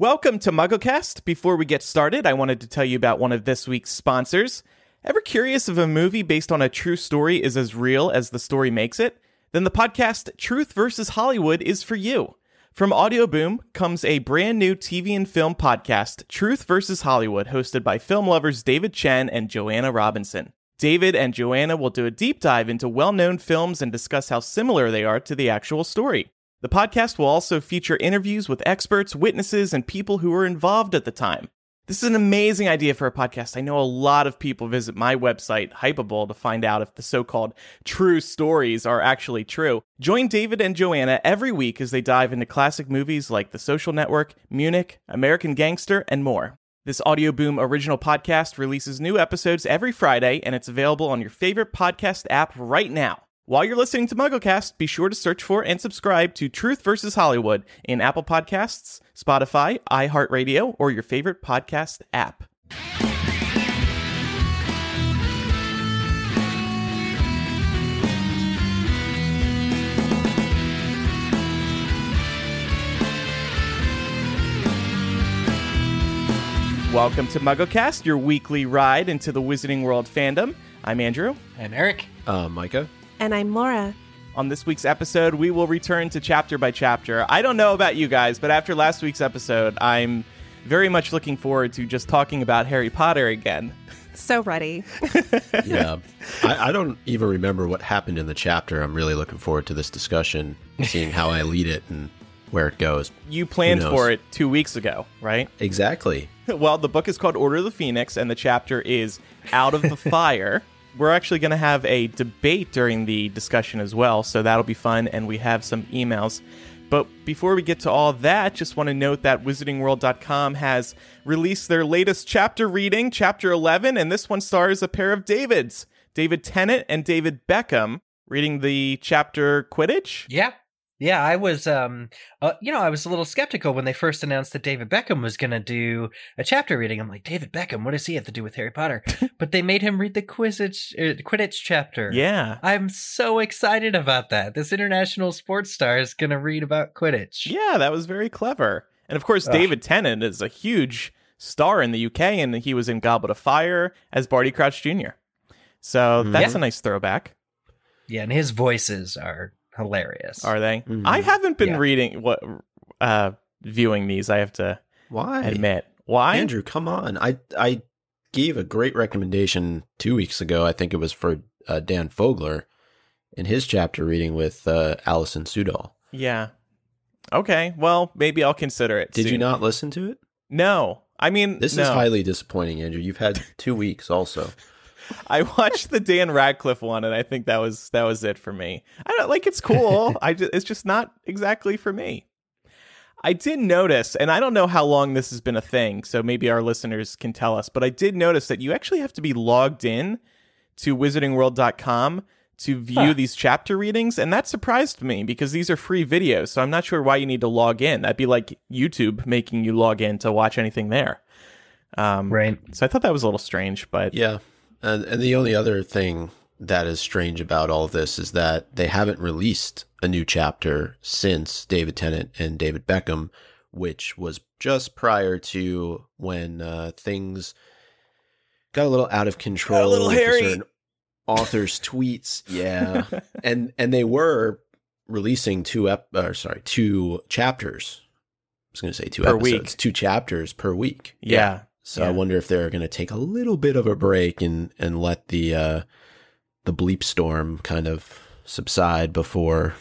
Welcome to MuggleCast. Before we get started, I wanted to tell you about one of this week's sponsors. Ever curious if a movie based on a true story is as real as the story makes it? Then the podcast Truth vs. Hollywood is for you. From Audioboom comes a brand new TV and film podcast, Truth vs. Hollywood, hosted by film lovers David Chen and Joanna Robinson. David and Joanna will do a deep dive into well known films and discuss how similar they are to the actual story. The podcast will also feature interviews with experts, witnesses, and people who were involved at the time. This is an amazing idea for a podcast. I know a lot of people visit my website, Hypable, to find out if the so called true stories are actually true. Join David and Joanna every week as they dive into classic movies like The Social Network, Munich, American Gangster, and more. This Audioboom original podcast releases new episodes every Friday, and it's available on your favorite podcast app right now. While you're listening to MuggleCast, be sure to search for and subscribe to Truth versus Hollywood in Apple Podcasts, Spotify, iHeartRadio, or your favorite podcast app. Welcome to MuggleCast, your weekly ride into the Wizarding World fandom. I'm Andrew. I'm Eric. Uh, Micah. And I'm Laura. On this week's episode, we will return to chapter by chapter. I don't know about you guys, but after last week's episode, I'm very much looking forward to just talking about Harry Potter again. So ready. Yeah. I, I don't even remember what happened in the chapter. I'm really looking forward to this discussion, seeing how I lead it and where it goes. You planned for it two weeks ago, right? Exactly. Well, the book is called Order of the Phoenix, and the chapter is Out of the Fire. We're actually going to have a debate during the discussion as well, so that'll be fun, and we have some emails. But before we get to all that, just want to note that WizardingWorld.com has released their latest chapter reading, Chapter 11, and this one stars a pair of Davids, David Tennant and David Beckham, reading the chapter Quidditch. Yeah. Yeah, I was um uh, you know, I was a little skeptical when they first announced that David Beckham was going to do a chapter reading. I'm like, "David Beckham, what does he have to do with Harry Potter?" but they made him read the Quidditch uh, Quidditch chapter. Yeah. I'm so excited about that. This international sports star is going to read about Quidditch. Yeah, that was very clever. And of course, Ugh. David Tennant is a huge star in the UK, and he was in Goblet of Fire as Barty Crouch Jr. So that's Yeah. a nice throwback. Yeah, and his voices are hilarious. Are they? Mhm. I haven't been Yeah. reading what uh viewing these. I have to Why? admit. Why? Andrew, come on. I I gave a great recommendation two weeks ago. I think it was for uh, Dan Fogler in his chapter reading with uh, Alison Sudol. Yeah. Okay. Well, maybe I'll consider it. Did you not listen to it? No. I mean, This no. is highly disappointing, Andrew. You've had two weeks also. I watched the Dan Radcliffe one, and I think that was that was it for me. I don't like it's cool. I just, it's just not exactly for me. I did notice, and I don't know how long this has been a thing, so maybe our listeners can tell us. But I did notice that you actually have to be logged in to WizardingWorld.com to view Huh. these chapter readings, and that surprised me because these are free videos. So I'm not sure why you need to log in. That'd be like YouTube making you log in to watch anything there. Um, Right. So I thought that was a little strange, but Yeah. And, and the only other thing that is strange about all of this is that they haven't released a new chapter since David Tennant and David Beckham, which was just prior to when uh, things got a little out of control. little with hairy. certain Authors' tweets, yeah, and and they were releasing two ep- or sorry two chapters. I was going to say two Per episodes, week. two chapters per week. yeah. So I wonder if they're going to take a little bit of a break and and let the uh, the bleep storm kind of subside before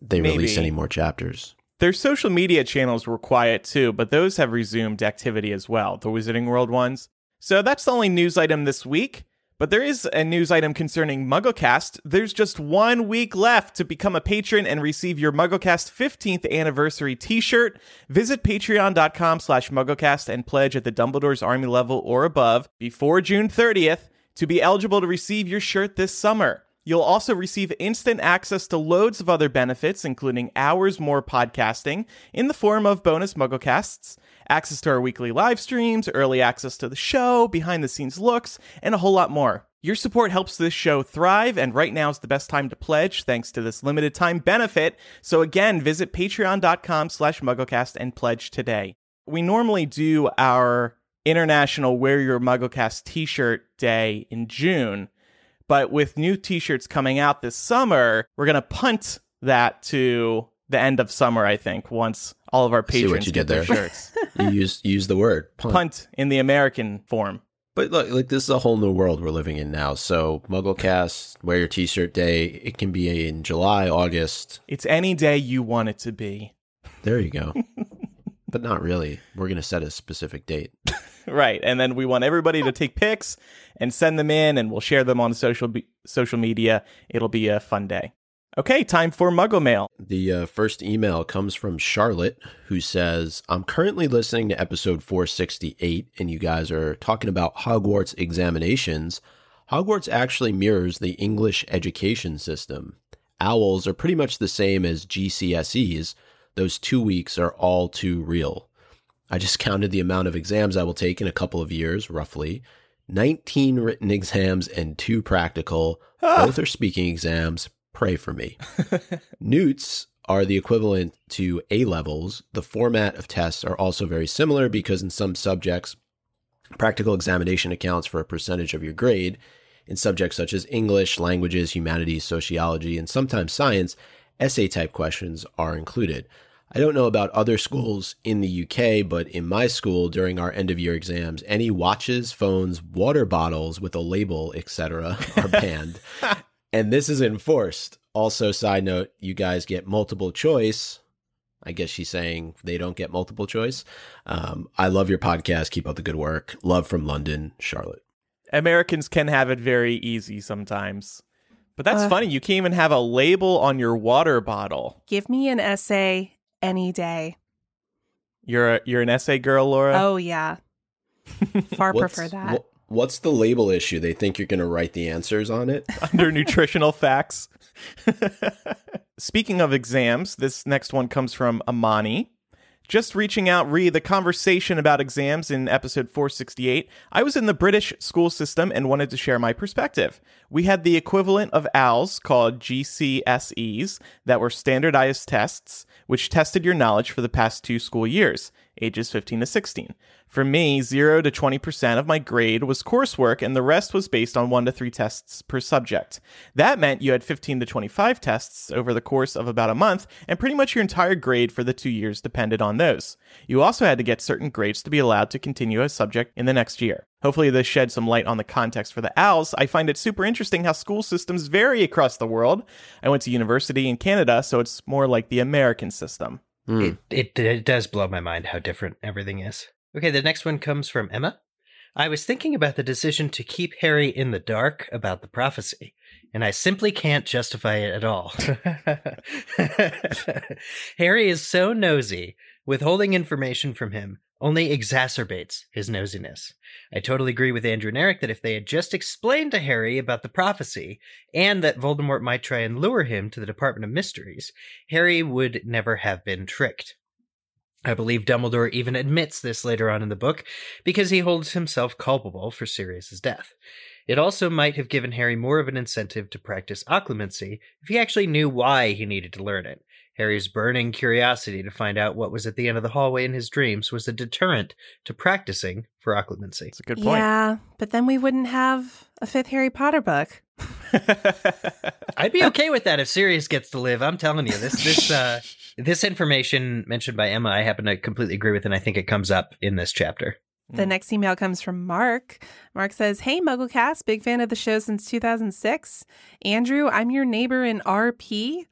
they release any more chapters. Their social media channels were quiet too, but those have resumed activity as well, the Wizarding World ones. So that's the only news item this week. But there is a news item concerning MuggleCast. There's just one week left to become a patron and receive your MuggleCast 15th anniversary t-shirt. Visit patreon.com slash MuggleCast and pledge at the Dumbledore's Army level or above before June 30th to be eligible to receive your shirt this summer. You'll also receive instant access to loads of other benefits, including hours more podcasting in the form of bonus MuggleCasts, access to our weekly live streams, early access to the show, behind the scenes looks, and a whole lot more. Your support helps this show thrive, and right now is the best time to pledge thanks to this limited time benefit. So again, visit patreon.com slash mugglecast and pledge today. we normally do our International Wear Your MuggleCast t shirt day in June. But with new t shirts coming out this summer, we're going to punt that to the end of summer, I think, once all of our patrons get their shirts. you use use the word punt. punt in the American form. But look, like this is a whole new world we're living in now. So MuggleCast, wear your T-shirt day. It can be in July, August. It's any day you want it to be. There you go. but not really. We're gonna set a specific date. Right. And then we want everybody to take pics and send them in, and we'll share them on social, be- social media. It'll be a fun day. Okay, time for Muggle Mail. The uh, first email comes from Charlotte, who says, I'm currently listening to episode 468, and you guys are talking about Hogwarts examinations. Hogwarts actually mirrors the English education system. Owls are pretty much the same as GCSEs. Those two weeks are all too real. I just counted the amount of exams I will take in a couple of years, roughly. 19 written exams and two practical. Both are speaking exams. Pray for me. Newts are the equivalent to A levels. The format of tests are also very similar because in some subjects, practical examination accounts for a percentage of your grade. In subjects such as English, languages, humanities, sociology, and sometimes science, essay type questions are included. I don't know about other schools in the UK, but in my school during our end of year exams, any watches, phones, water bottles with a label, etc., are banned. And this is enforced. Also, side note, you guys get multiple choice. I guess she's saying they don't get multiple choice. Um, I love your podcast. Keep up the good work. Love from London, Charlotte. Americans can have it very easy sometimes. But that's Uh. funny. You can't even have a label on your water bottle. Give me an essay any day. You're a, you're an essay girl, Laura. Oh, yeah. Far prefer that. wh- what's the label issue? They think you're going to write the answers on it. under nutritional facts. Speaking of exams, this next one comes from Amani. Just reaching out re the conversation about exams in episode 468. I was in the British school system and wanted to share my perspective. We had the equivalent of OWLs called GCSEs that were standardized tests, which tested your knowledge for the past two school years, ages 15 to 16. For me, 0 to 20% of my grade was coursework, and the rest was based on 1 to 3 tests per subject. That meant you had 15 to 25 tests over the course of about a month, and pretty much your entire grade for the two years depended on those. You also had to get certain grades to be allowed to continue a subject in the next year. Hopefully, this sheds some light on the context for the OWLs. I find it super interesting how school systems vary across the world. I went to university in Canada, so it's more like the American system. Hmm. It, it it does blow my mind how different everything is. Okay, the next one comes from Emma. I was thinking about the decision to keep Harry in the dark about the prophecy, and I simply can't justify it at all. Harry is so nosy, withholding information from him only exacerbates his nosiness. I totally agree with Andrew and Eric that if they had just explained to Harry about the prophecy and that Voldemort might try and lure him to the Department of Mysteries, Harry would never have been tricked. I believe Dumbledore even admits this later on in the book because he holds himself culpable for Sirius's death. It also might have given Harry more of an incentive to practice occlumency if he actually knew why he needed to learn it. Harry's burning curiosity to find out what was at the end of the hallway in his dreams was a deterrent to practicing for occlumency. It's a good point. Yeah, but then we wouldn't have a fifth Harry Potter book. I'd be okay with that if Sirius gets to live. I'm telling you, this this uh, this information mentioned by Emma, I happen to completely agree with, and I think it comes up in this chapter. The next email comes from Mark. Mark says, Hey, MuggleCast, big fan of the show since 2006. Andrew, I'm your neighbor in RP.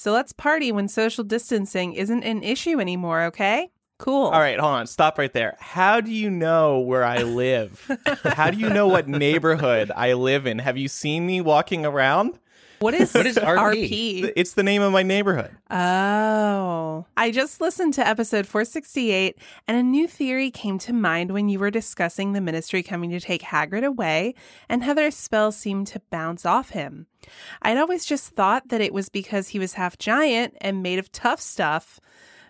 So let's party when social distancing isn't an issue anymore, okay? Cool. All right, hold on. Stop right there. How do you know where I live? How do you know what neighborhood I live in? Have you seen me walking around? What is, What is RP? RP? It's the name of my neighborhood. Oh, I just listened to episode 468 and a new theory came to mind when you were discussing the ministry coming to take Hagrid away and Heather's spell seemed to bounce off him. I'd always just thought that it was because he was half giant and made of tough stuff.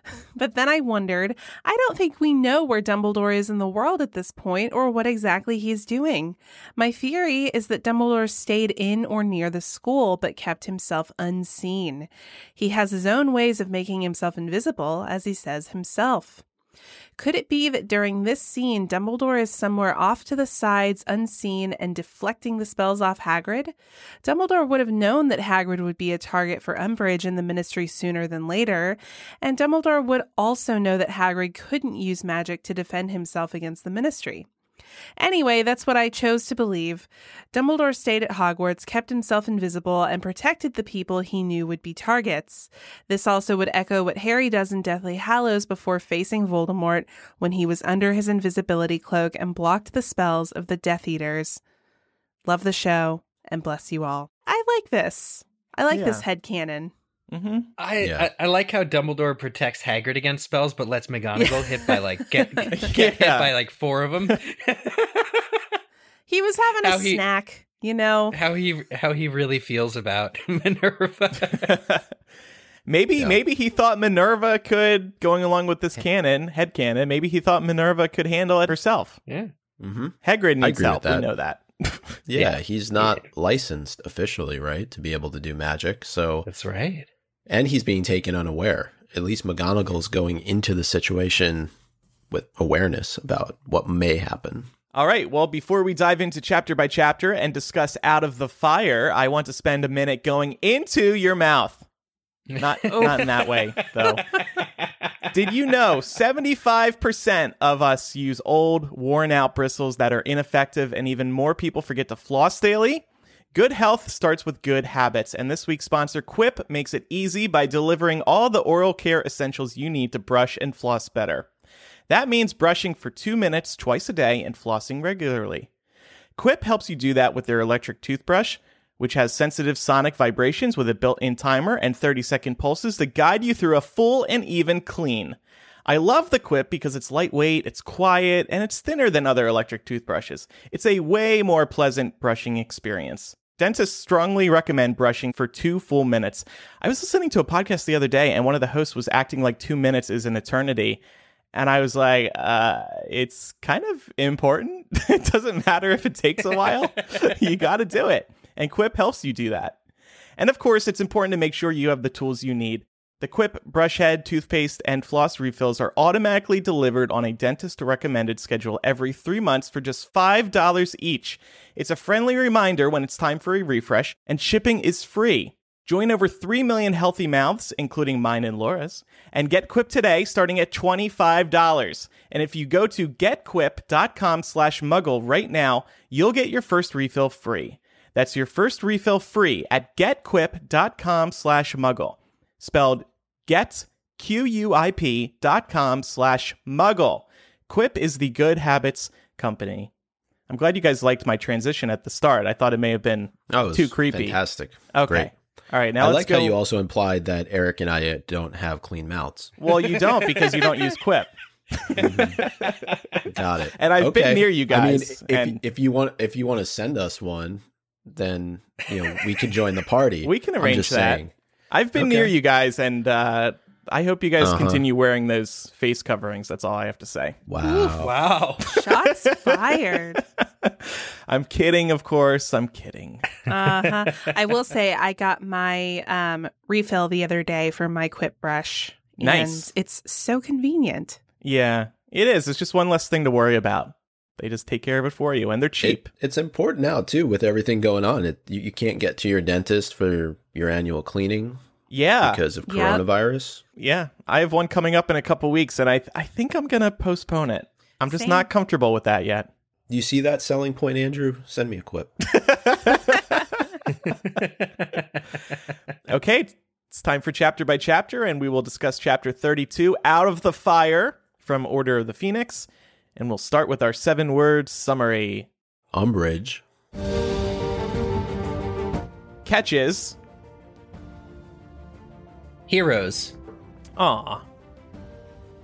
But then I wondered, I don't think we know where Dumbledore is in the world at this point or what exactly he's doing. My theory is that Dumbledore stayed in or near the school but kept himself unseen. He has his own ways of making himself invisible, as he says himself. Could it be that during this scene, Dumbledore is somewhere off to the sides, unseen, and deflecting the spells off Hagrid? Dumbledore would have known that Hagrid would be a target for Umbridge in the Ministry sooner than later, and Dumbledore would also know that Hagrid couldn't use magic to defend himself against the Ministry. Anyway, that's what I chose to believe. Dumbledore stayed at Hogwarts, kept himself invisible, and protected the people he knew would be targets. This also would echo what Harry does in Deathly Hallows before facing Voldemort when he was under his invisibility cloak and blocked the spells of the Death Eaters. Love the show, and bless you all. I like this. I like this head canon. Mm-hmm. I, Yeah. I I like how Dumbledore protects Hagrid against spells, but lets McGonagall hit by like get get Yeah. hit by like four of them. He was having a he- snack, you know. how he how he really feels about Minerva. maybe Yeah. maybe he thought Minerva could, going along with this canon, head canon, maybe he thought Minerva could handle it herself. yeah. hmm Hagrid needs agree with help. We that. know that. Yeah, Yeah. he's not licensed officially, right, to be able to do magic. So, That's right. And he's being taken unaware. At least McGonagall's going into the situation with awareness about what may happen. All right. Well, before we dive into chapter by chapter and discuss Out of the Fire, I want to spend a minute going into your mouth. Not not in that way, though. Did you know 75% of us use old, worn out bristles that are ineffective, and even more people forget to floss daily? Good health starts with good habits, and this week's sponsor, Quip, makes it easy by delivering all the oral care essentials you need to brush and floss better. That means brushing for two minutes twice a day and flossing regularly. Quip helps you do that with their electric toothbrush, which has sensitive sonic vibrations with a built in timer and 30 second pulses to guide you through a full and even clean. I love the Quip because it's lightweight, it's quiet, and it's thinner than other electric toothbrushes. It's a way more pleasant brushing experience. Dentists strongly recommend brushing for two full minutes. I was listening to a podcast the other day, and one of the hosts was acting like two minutes is an eternity. And I was like, uh, it's kind of important. it doesn't matter if it takes a while. you got to do it. And Quip helps you do that. And of course, it's important to make sure you have the tools you need. The Quip brush head, toothpaste, and floss refills are automatically delivered on a dentist recommended schedule every three months for just $5 each. It's a friendly reminder when it's time for a refresh, and shipping is free. Join over 3 million healthy mouths, including mine and Laura's, and get Quip today starting at $25. And if you go to getquip.com slash muggle right now, you'll get your first refill free. That's your first refill free at getquip.com slash muggle. Spelled get, Q-U-I-P dot com slash muggle. Quip is the good habits company. I'm glad you guys liked my transition at the start. I thought it may have been Oh, too creepy. Fantastic. Okay. Great. All right, now I like go. how you also implied that Eric and I don't have clean mouths. well, you don't because you don't use Quip. Got it. And I've been near you guys. I mean, if, and- if you want, if you want to send us one, then you know we can join the party. We can I'm arrange just that. saying. I've been Okay. near you guys, and uh, I hope you guys Uh-huh. continue wearing those face coverings. That's all I have to say. Wow. Wow. Shots fired. I'm kidding, of course. I'm kidding. Uh-huh. I will say I got my um, refill the other day for my Quip brush. Nice. And it's so convenient. Yeah, it is. It's just one less thing to worry about. They just take care of it for you, and they're cheap. It, it's important now too with everything going on. It, you, you can't get to your dentist for your annual cleaning yeah, because of Yep. coronavirus. yeah. I have one coming up in a couple weeks, and I I think I'm gonna postpone it. I'm just Same. not comfortable with that yet. You see that selling point, Andrew? Send me a quip. Okay, it's time for chapter by chapter, and we will discuss chapter 32, Out of the Fire, from Order of the Phoenix. And we'll start with our seven word summary. Umbridge. Catches. Heroes. Aw.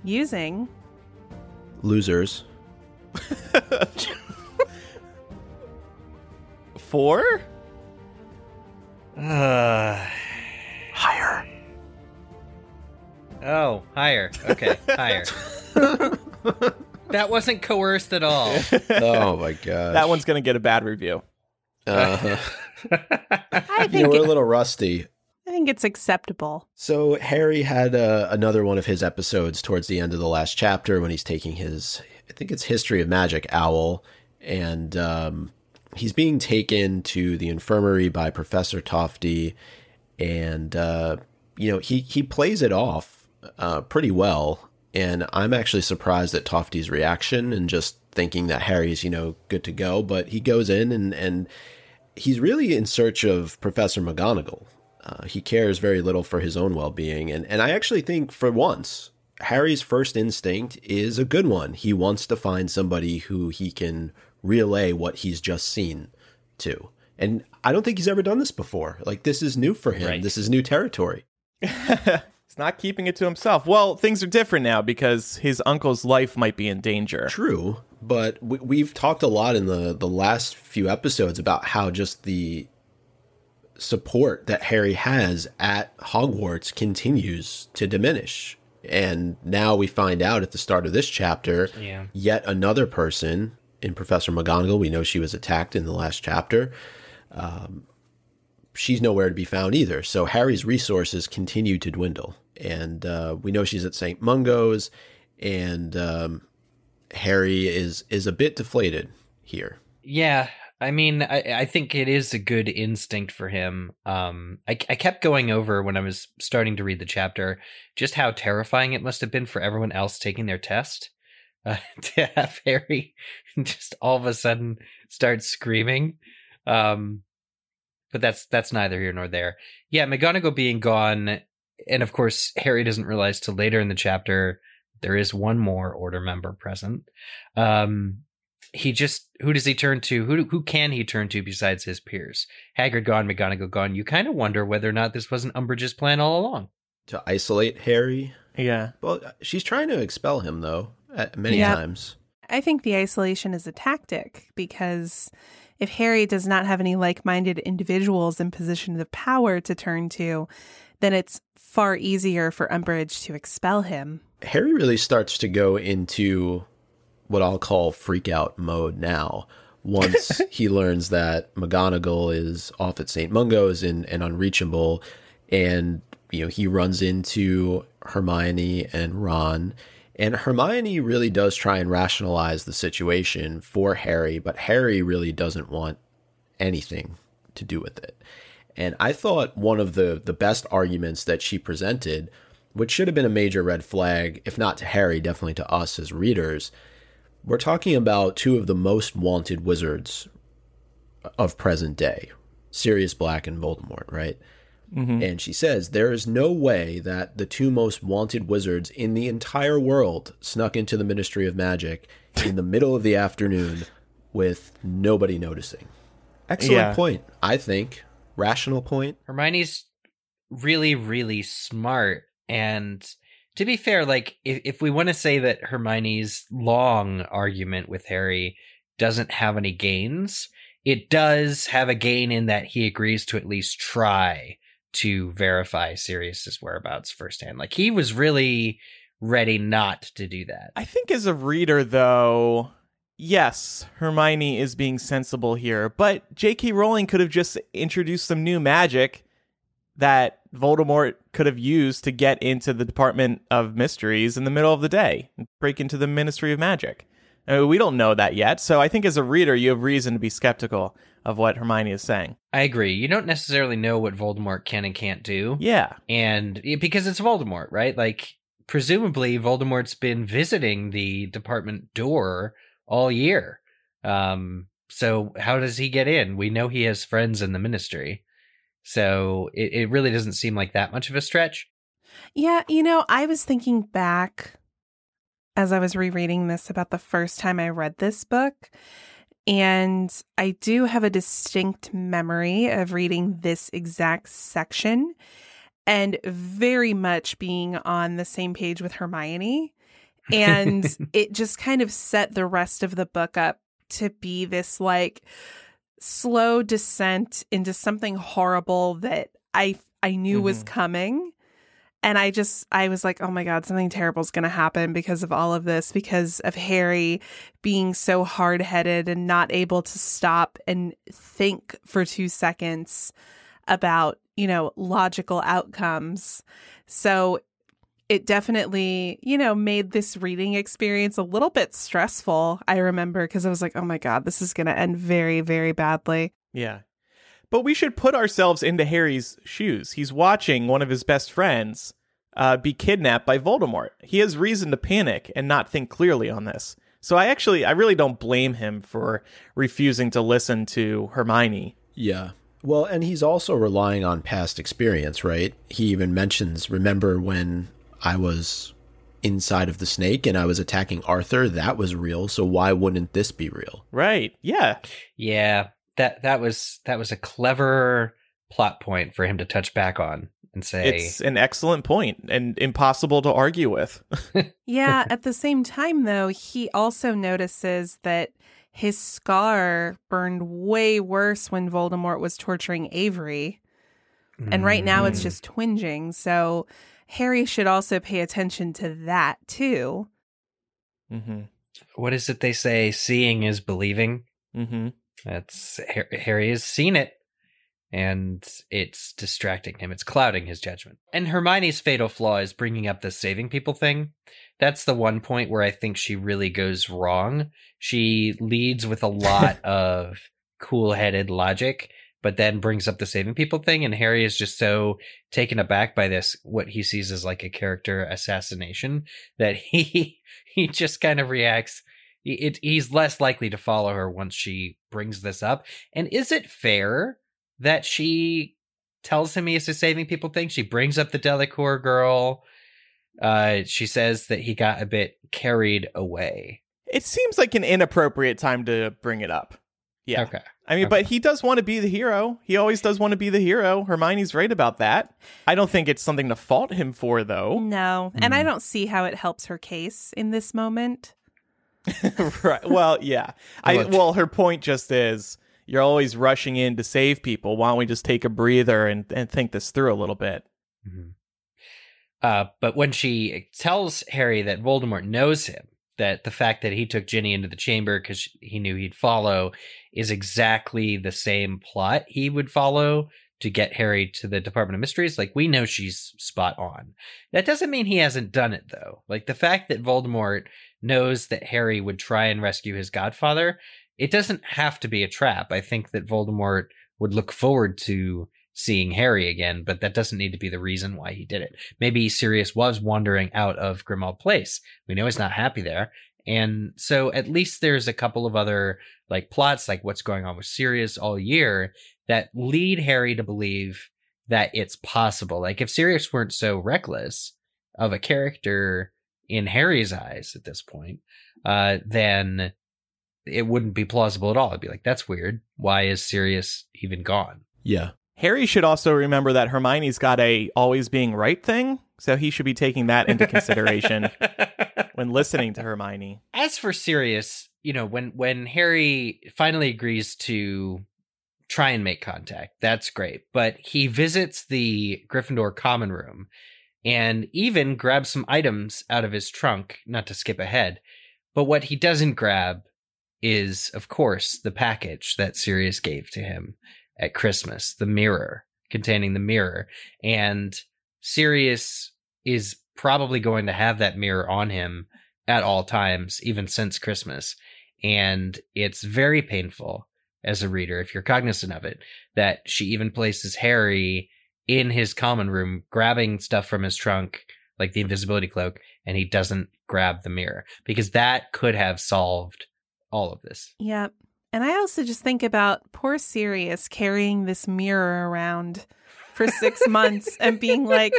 Using Losers. Four? Uh, Higher. oh, higher. Okay, higher. that wasn't coerced at all. oh my god. That one's going to get a bad review. Uh, I you know, think we're a little rusty. I think it's acceptable. So Harry had uh, another one of his episodes towards the end of the last chapter when he's taking his, I think it's History of Magic owl, and um, he's being taken to the infirmary by Professor Tofty, and uh, you know he he plays it off uh, pretty well, and I'm actually surprised at Tofty's reaction and just thinking that Harry's you know good to go, but he goes in and and he's really in search of Professor McGonagall. Uh, he cares very little for his own well being, and and I actually think for once. Harry's first instinct is a good one. He wants to find somebody who he can relay what he's just seen to. And I don't think he's ever done this before. Like this is new for him. Right. This is new territory. He's not keeping it to himself. Well, things are different now because his uncle's life might be in danger. True, but we, we've talked a lot in the the last few episodes about how just the support that Harry has at Hogwarts continues to diminish. And now we find out at the start of this chapter, Yeah. yet another person in Professor McGonagall. We know she was attacked in the last chapter. Um, she's nowhere to be found either. So Harry's resources continue to dwindle, and uh, we know she's at St. Mungo's, and um, Harry is is a bit deflated here. Yeah, I mean, I, I think it is a good instinct for him. Um, I, I kept going over when I was starting to read the chapter just how terrifying it must have been for everyone else taking their test uh, to have Harry just all of a sudden start screaming. Um, but that's that's neither here nor there. Yeah, McGonagall being gone, and of course Harry doesn't realize till later in the chapter there is one more Order member present. Um, he just who does he turn to? Who who can he turn to besides his peers? Hagrid gone, McGonagall gone. You kind of wonder whether or not this wasn't Umbridge's plan all along. To isolate Harry, Yeah. well, she's trying to expel him though, many Yeah. times. I think the isolation is a tactic because if Harry does not have any like minded individuals in positions of power to turn to, then it's far easier for Umbridge to expel him. Harry really starts to go into what I'll call freak out mode now. Once he learns that McGonagall is off at St. Mungo's and, and unreachable, and you know he runs into Hermione and Ron, and Hermione really does try and rationalize the situation for Harry, but Harry really doesn't want anything to do with it. And I thought one of the the best arguments that she presented, which should have been a major red flag, if not to Harry, definitely to us as readers, we're talking about two of the most wanted wizards of present day, Sirius Black and Voldemort, right? Mm-hmm. And she says there is no way that the two most wanted wizards in the entire world snuck into the Ministry of Magic in the middle of the afternoon with nobody noticing. Excellent Yeah. point, I think. Rational point. Hermione's really, really smart. And to be fair, like if, if we want to say that Hermione's long argument with Harry doesn't have any gains, it does have a gain in that he agrees to at least try to verify Sirius's whereabouts firsthand. Like he was really ready not to do that. I think as a reader, though, yes, Hermione is being sensible here, but J.K. Rowling could have just introduced some new magic that Voldemort could have used to get into the Department of Mysteries in the middle of the day and break into the Ministry of Magic. I mean, we don't know that yet, so I think as a reader, you have reason to be skeptical of what Hermione is saying. I agree. You don't necessarily know what Voldemort can and can't do. Yeah. and because it's Voldemort, right? Like presumably Voldemort's been visiting the department door all year. Um so how does he get in? We know he has friends in the ministry. So it, it really doesn't seem like that much of a stretch. Yeah, you know, I was thinking back as I was rereading this about the first time I read this book. And I do have a distinct memory of reading this exact section and very much being on the same page with Hermione. And it just kind of set the rest of the book up to be this like slow descent into something horrible that I I knew was Mhm. coming. And I just, I was like, oh my God, something terrible is going to happen because of all of this, because of Harry being so hard headed and not able to stop and think for two seconds about, you know, logical outcomes. So it definitely, you know, made this reading experience a little bit stressful. I remember because I was like, oh my God, this is going to end very, very badly. Yeah. But we should put ourselves into Harry's shoes. He's watching one of his best friends uh, be kidnapped by Voldemort. He has reason to panic and not think clearly on this. So I actually, I really don't blame him for refusing to listen to Hermione. Yeah. Well, and he's also relying on past experience, right? He even mentions, remember when I was inside of the snake and I was attacking Arthur? That was real. So why wouldn't this be real? Right. Yeah. Yeah. That that was that was a clever plot point for him to touch back on and say It's an excellent point and impossible to argue with. yeah. At the same time, though, he also notices that his scar burned way worse when Voldemort was torturing Avery. And right now it's Mm. just twinging. So Harry should also pay attention to that too. mm-hmm. what is it they say? Seeing is believing. Mm-hmm. That's Harry has seen it, and it's distracting him. It's clouding his judgment. And Hermione's fatal flaw is bringing up the saving people thing. That's the one point where I think she really goes wrong. She leads with a lot of cool-headed logic, but then brings up the saving people thing, and Harry is just so taken aback by this, what he sees as like a character assassination, that he he just kind of reacts it, he's less likely to follow her once she brings this up. And is it fair that she tells him he is a saving people thing? She brings up the Delacour girl. Uh, she says that he got a bit carried away. It seems like an inappropriate time to bring it up. Yeah. Okay. I mean, Okay. but he does want to be the hero. He always does want to be the hero. Hermione's right about that. I don't think it's something to fault him for, though. No. And I Hmm. don't see how it helps her case in this moment. right. Well, yeah. I well, her point just is you're always rushing in to save people. Why don't we just take a breather and, and think this through a little bit? Mhm. Uh, but when she tells Harry that Voldemort knows him, that the fact that he took Ginny into the chamber because he knew he'd follow is exactly the same plot he would follow to get Harry to the Department of Mysteries. Like, we know she's spot on. That doesn't mean he hasn't done it, though. Like, the fact that Voldemort knows that Harry would try and rescue his godfather, it doesn't have to be a trap. I think that Voldemort would look forward to seeing Harry again, but that doesn't need to be the reason why he did it. Maybe Sirius was wandering out of Grimmauld Place. We know he's not happy there. And so at least there's a couple of other like plots, like what's going on with Sirius all year that lead Harry to believe that it's possible. Like if Sirius weren't so reckless of a character in Harry's eyes at this point, uh, then it wouldn't be plausible at all. It'd be like, that's weird. Why is Sirius even gone? Yeah. Harry should also remember that Hermione's got a always being right thing, so he should be taking that into consideration when listening to Hermione. As for Sirius, you know, when when Harry finally agrees to try and make contact, that's great. But he visits the Gryffindor common room and even grabs some items out of his trunk, not to skip ahead. But what he doesn't grab is, of course, the package that Sirius gave to him at Christmas, the mirror containing the mirror. And Sirius is probably going to have that mirror on him at all times, even since Christmas. And it's very painful as a reader, if you're cognizant of it, that she even places Harry in his common room, grabbing stuff from his trunk, like the invisibility cloak, and he doesn't grab the mirror because that could have solved all of this. Yep. And I also just think about poor Sirius carrying this mirror around for six months and being like,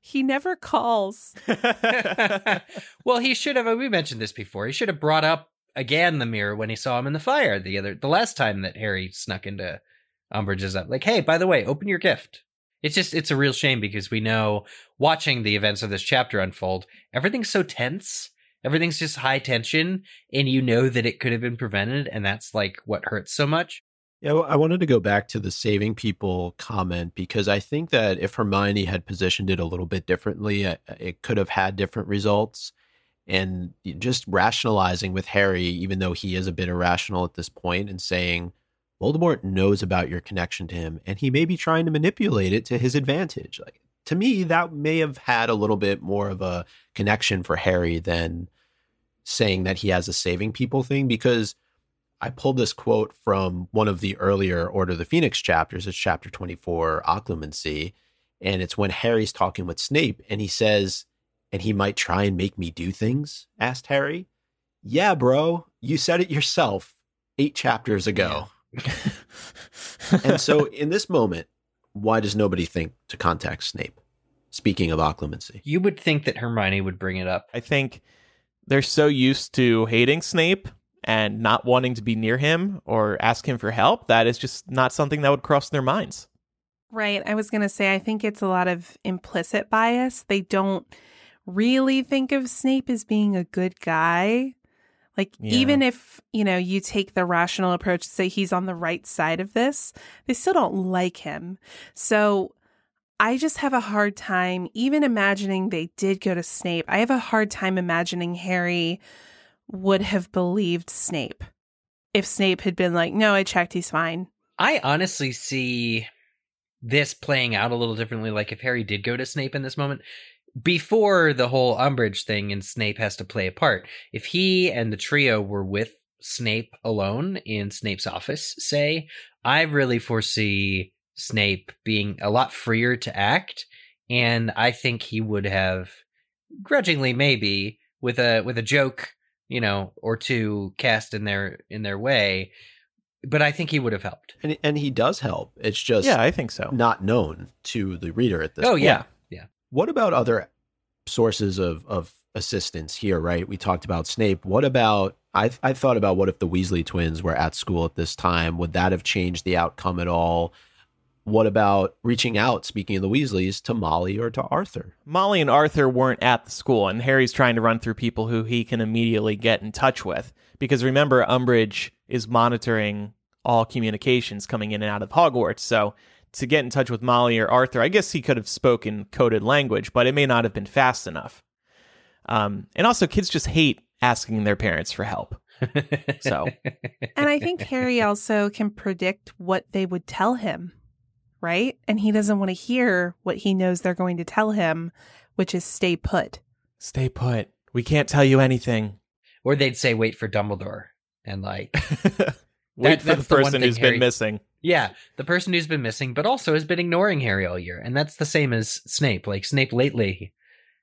he never calls. well, he should have. We mentioned this before. He should have brought up again the mirror when he saw him in the fire the other, the last time that Harry snuck into Umbridge's up. Like, hey, by the way, open your gift. It's just, it's a real shame because we know watching the events of this chapter unfold, everything's so tense. Everything's just high tension, and you know that it could have been prevented, and that's like what hurts so much. Yeah, I wanted to go back to the saving people comment because I think that if Hermione had positioned it a little bit differently, uh, it could have had different results. And just rationalizing with Harry, even though he is a bit irrational at this point, and saying, Voldemort knows about your connection to him and he may be trying to manipulate it to his advantage. Like to me, that may have had a little bit more of a connection for Harry than saying that he has a saving people thing because I pulled this quote from one of the earlier Order of the Phoenix chapters. It's chapter 24, Occlumency. And it's when Harry's talking with Snape and he says, and he might try and make me do things? asked Harry. Yeah, bro, you said it yourself eight chapters ago. Yeah. and so in this moment, why does nobody think to contact Snape? Speaking of occlumency, you would think that Hermione would bring it up. I think they're so used to hating Snape and not wanting to be near him or ask him for help that is just not something that would cross their minds. Right. I was going to say, I think it's a lot of implicit bias. They don't really think of Snape as being a good guy. Like, yeah. even if, you know, you take the rational approach to say he's on the right side of this, they still don't like him. So I just have a hard time even imagining they did go to Snape. I have a hard time imagining Harry would have believed Snape if Snape had been like, no, I checked, he's fine. I honestly see this playing out a little differently. Like if Harry did go to Snape in this moment, before the whole Umbridge thing and Snape has to play a part. If he and the trio were with Snape alone in Snape's office, say, I really foresee Snape being a lot freer to act, and I think he would have grudgingly maybe with a with a joke, you know, or two cast in their in their way, but I think he would have helped. And and he does help. It's just Yeah, I think so. Not known to the reader at this oh, point. yeah. What about other sources of of assistance here, right? We talked about Snape. What about I I thought about what if the Weasley twins were at school at this time? Would that have changed the outcome at all? What about reaching out, speaking of the Weasleys, to Molly or to Arthur? Molly and Arthur weren't at the school, and Harry's trying to run through people who he can immediately get in touch with. Because remember, Umbridge is monitoring all communications coming in and out of Hogwarts. So to get in touch with Molly or Arthur, I guess he could have spoken coded language, but it may not have been fast enough. Um, and also, kids just hate asking their parents for help. so, and I think Harry also can predict what they would tell him, right? And he doesn't want to hear what he knows they're going to tell him, which is stay put. Stay put. We can't tell you anything. Or they'd say, wait for Dumbledore. And like, wait that, for the person who's Harry, been missing. Yeah, the person who's been missing, but also has been ignoring Harry all year. And that's the same as Snape. Like, Snape lately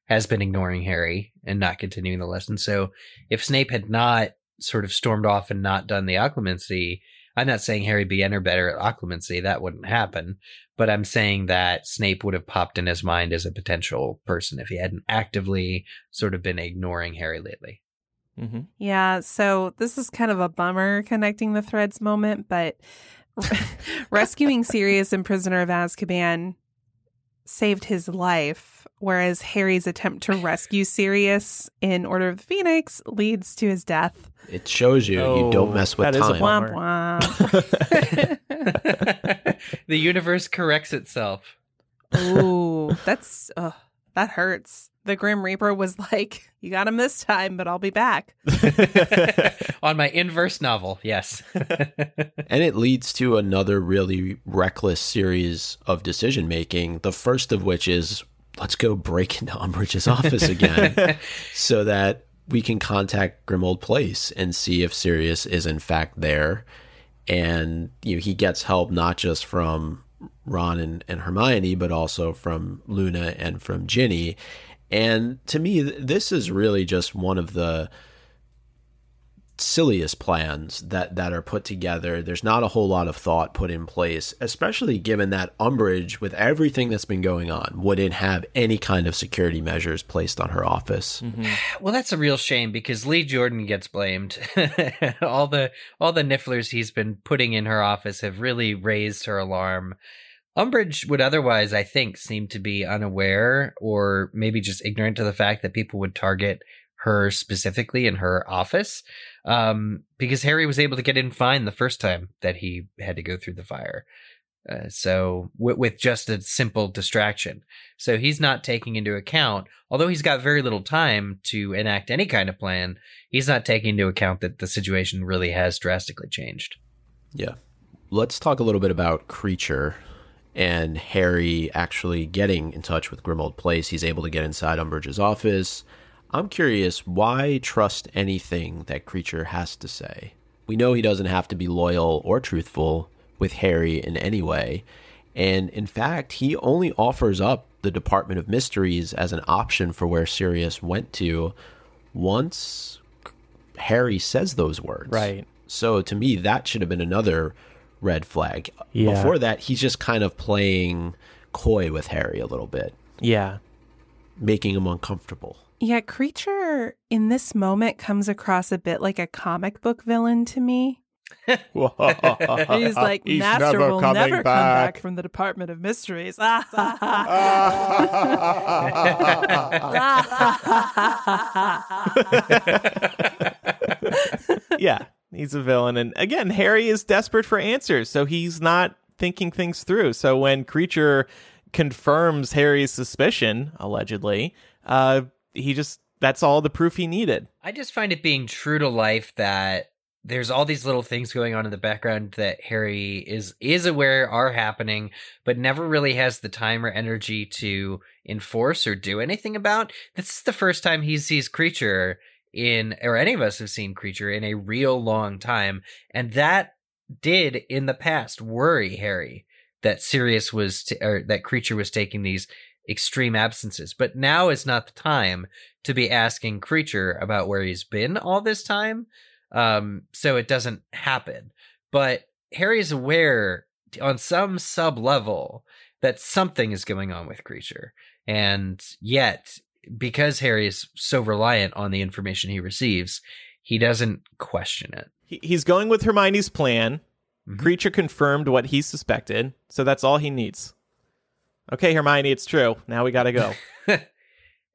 has been ignoring Harry and not continuing the lesson. So if Snape had not sort of stormed off and not done the occlumency, I'm not saying Harry be any better at occlumency. That wouldn't happen. But I'm saying that Snape would have popped in his mind as a potential person if he hadn't actively sort of been ignoring Harry lately. Mm-hmm. Yeah. So this is kind of a bummer connecting the threads moment, but rescuing Sirius and Prisoner of Azkaban saved his life, whereas Harry's attempt to rescue Sirius in Order of the Phoenix leads to his death. It shows you oh, you don't mess with time. Womp, womp. the universe corrects itself. Ooh, that's uh, that hurts the Grim Reaper was like, "You got him this time, but I'll be back." On my inverse novel, yes. and it leads to another really reckless series of decision making. The first of which is, let's go break into Umbridge's office again, so that we can contact Grimmauld Place and see if Sirius is in fact there. And you know, he gets help not just from Ron and, and Hermione, but also from Luna and from Ginny. And to me, this is really just one of the silliest plans that that are put together. There's not a whole lot of thought put in place, especially given that Umbridge, with everything that's been going on, wouldn't have any kind of security measures placed on her office. Mm-hmm. Well, that's a real shame because Lee Jordan gets blamed. all the all the nifflers he's been putting in her office have really raised her alarm. Umbridge would otherwise, I think, seem to be unaware or maybe just ignorant to the fact that people would target her specifically in her office um, because Harry was able to get in fine the first time that he had to go through the fire. Uh, so with just a simple distraction. So he's not taking into account, although he's got very little time to enact any kind of plan, he's not taking into account that the situation really has drastically changed. Yeah. let's talk a little bit about Kreacher and Harry actually getting in touch with Grimmauld Place. He's able to get inside Umbridge's office. I'm curious, why trust anything that Kreacher has to say? We know he doesn't have to be loyal or truthful with Harry in any way. And in fact, he only offers up the Department of Mysteries as an option for where Sirius went to once Harry says those words. Right. So to me, that should have been another red flag. Yeah. Before that, he's just kind of playing coy with Harry a little bit, Yeah. making him uncomfortable. Yeah, Kreacher in this moment comes across a bit like a comic book villain to me. He's like, He's Master never will never come back back." from the Department of Mysteries. yeah, he's a villain. And again, Harry is desperate for answers, so he's not thinking things through. So when Kreacher confirms Harry's suspicion, allegedly, uh, he just that's all the proof he needed. I just find it being true to life that there's all these little things going on in the background that Harry is is aware are happening, but never really has the time or energy to enforce or do anything about. This is the first time he sees Kreacher in, or any of us have seen Kreacher in a real long time, and that did in the past worry Harry that Sirius was t- or that Kreacher was taking these extreme absences. But now is not the time to be asking Kreacher about where he's been all this time. Um, so it doesn't happen. But Harry's aware on some sub level that something is going on with Kreacher. And yet, because Harry is so reliant on the information he receives, he doesn't question it. He's going with Hermione's plan. Mhm. Kreacher confirmed what he suspected, so that's all he needs. Okay, Hermione, it's true. Now we gotta go.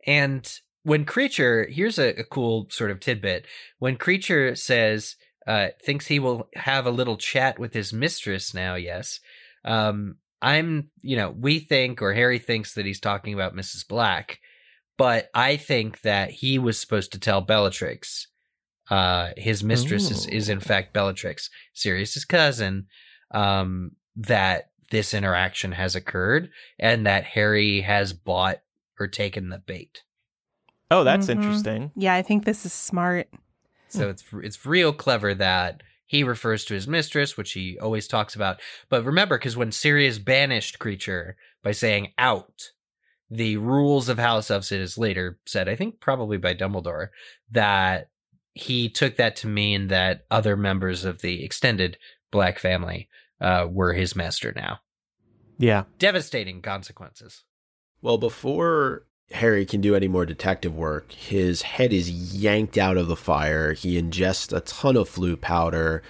And when Kreacher, here's a, a cool sort of tidbit. When Kreacher says, uh, thinks he will have a little chat with his mistress now, yes. Um, I'm, you know, we think, or Harry thinks that he's talking about Mrs. Black, but I think that he was supposed to tell Bellatrix, uh, his mistress is, is in fact Bellatrix, Sirius's cousin, um, that this interaction has occurred and that Harry has bought or taken the bait. Oh, that's Mhm. interesting. yeah, I think this is smart. So it's it's real clever that he refers to his mistress, which he always talks about. But remember, because when Sirius banished Kreacher by saying out, the rules of House of Sid is later said, I think probably by Dumbledore, that he took that to mean that other members of the extended Black family uh, were his master now. Yeah. Devastating consequences. Well, before Harry can do any more detective work, his head is yanked out of the fire. He ingests a ton of Floo powder,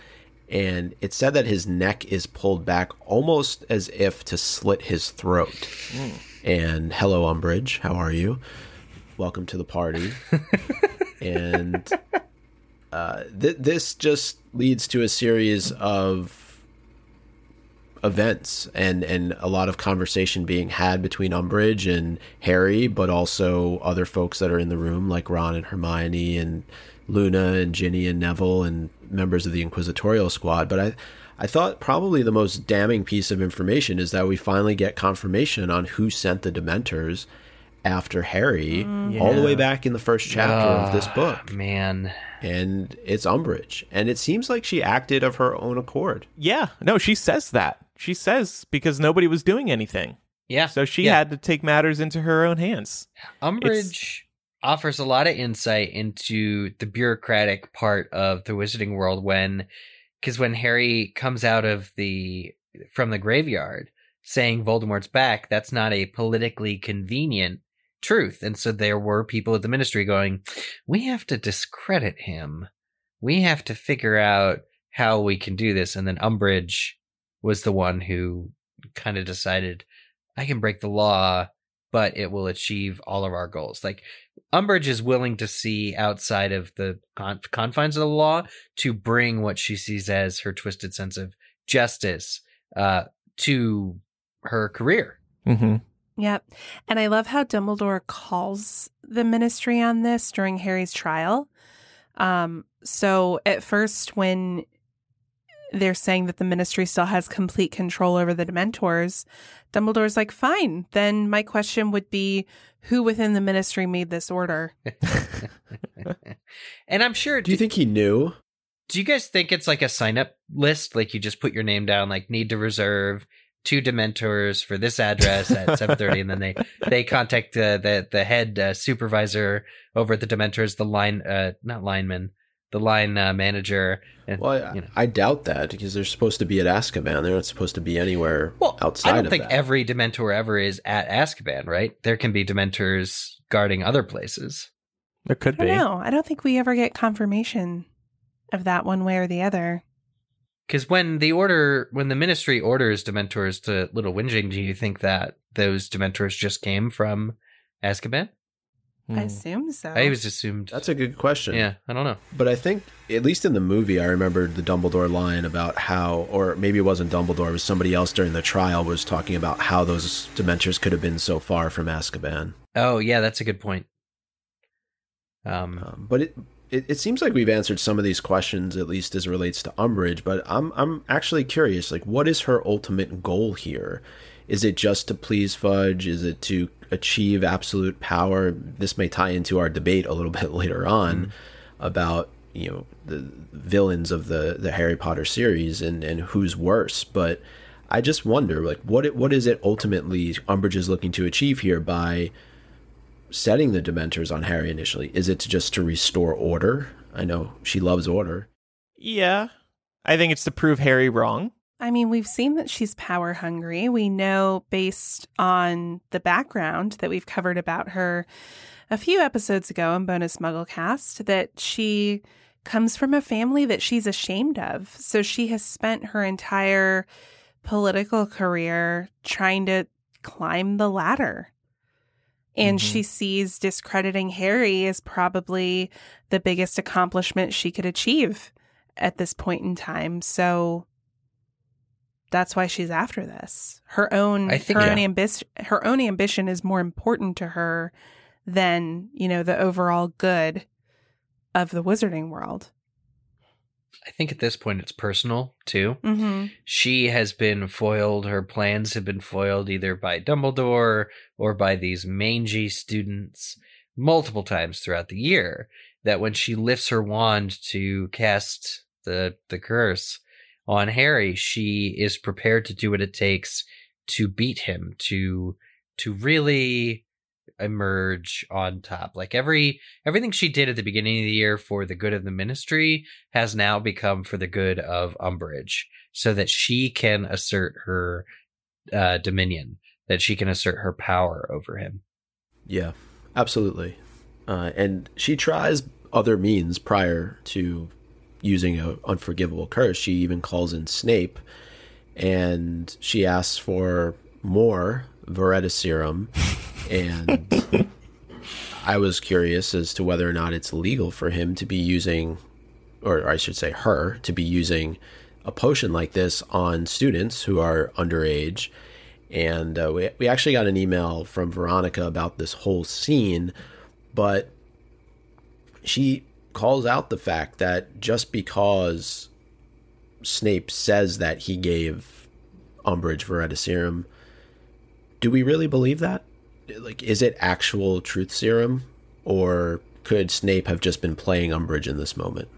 and it's said that his neck is pulled back almost as if to slit his throat. And hello, Umbridge, how are you? Welcome to the party. and uh, th- this just leads to a series of events and and a lot of conversation being had between Umbridge and Harry, but also other folks that are in the room like Ron and Hermione and Luna and Ginny and Neville and members of the Inquisitorial Squad. But I I thought probably the most damning piece of information is that we finally get confirmation on who sent the Dementors after Harry, all the way back in the first chapter of this Ah, book, Man. and it's Umbridge, and it seems like she acted of her own accord. Yeah. No, she says that. She says because nobody was doing anything. Yeah. So she Yeah. had to take matters into her own hands. Umbridge offers a lot of insight into the bureaucratic part of the wizarding world when because when Harry comes out of the from the graveyard saying Voldemort's back, that's not a politically convenient truth. And so there were people at the ministry going, We have to discredit him. We have to figure out how we can do this. And then Umbridge was the one who kind of decided I can break the law, but it will achieve all of our goals. Like Umbridge is willing to see outside of the con- confines of the law to bring what she sees as her twisted sense of justice uh, to her career. Mm-hmm. Yep. And I love how Dumbledore calls the ministry on this during Harry's trial. Um, so at first, when they're saying that the ministry still has complete control over the Dementors. Dumbledore's like, fine. Then my question would be who within the ministry made this order? and I'm sure. Do you think he knew? Do you guys think it's like a sign up list? Like you just put your name down, like need to reserve two Dementors for this address at 7:30, and then they they contact the the, the head uh, supervisor over at the Dementors, the line uh not lineman, the line uh, manager. And, Well, I, you know. I doubt that because they're supposed to be at Azkaban. They're not supposed to be anywhere Well, outside I don't of think that. every Dementor ever is at Azkaban, right? There can be Dementors guarding other places. There could I don't be. No, I don't think we ever get confirmation of that one way or the other. Because when the order, when the ministry orders Dementors to Little Whinging, do you think that those Dementors just came from Azkaban? I Hmm. assume so. I was assumed. That's a good question. yeah, I don't know. But I think, at least in the movie, I remembered the Dumbledore line about how, or maybe it wasn't Dumbledore, it was somebody else during the trial was talking about how those Dementors could have been so far from Azkaban. Oh yeah, that's a good point. Um, Um, but it, it it seems like we've answered some of these questions, at least as it relates to Umbridge. But I'm I'm actually curious, like, what is her ultimate goal here? Is it just to please Fudge? Is it to achieve absolute power? This may tie into our debate a little bit later on mm-hmm. about you know the villains of the the Harry Potter series and and who's worse. But I just wonder, like, what it, what is it ultimately Umbridge is looking to achieve here by setting the Dementors on Harry initially? Is it just to restore order? I know she loves order. Yeah. I think it's to prove Harry wrong. I mean, we've seen that she's power hungry. We know based on the background that we've covered about her a few episodes ago in Bonus MuggleCast that she comes from a family that she's ashamed of. So she has spent her entire political career trying to climb the ladder. And Mhm. she sees discrediting Harry as probably the biggest accomplishment she could achieve at this point in time. So that's why she's after this. Her own I think- her own Yeah. ambition her own ambition is more important to her than, you know, the overall good of the wizarding world. I think at this point it's personal too. Mm-hmm. She has been foiled. Her plans have been foiled either by Dumbledore or by these mangy students multiple times throughout the year. That when she lifts her wand to cast the the curse on Harry, she is prepared to do what it takes to beat him, to to really emerge on top. Like every everything she did at the beginning of the year for the good of the ministry has now become for the good of Umbridge, so that she can assert her uh, dominion, that she can assert her power over him. Yeah, absolutely. Uh, and she tries other means prior to using a unforgivable curse. She even calls in Snape, and she asks for more Veritaserum. And I was curious as to whether or not it's legal for him to be using, or I should say, her to be using a potion like this on students who are underage. And uh, we, we actually got an email from Veronica about this whole scene, but she calls out the fact that just because Snape says that he gave Umbridge Veritaserum, do we really believe that? Like, is it actual truth serum, or could Snape have just been playing Umbridge in this moment,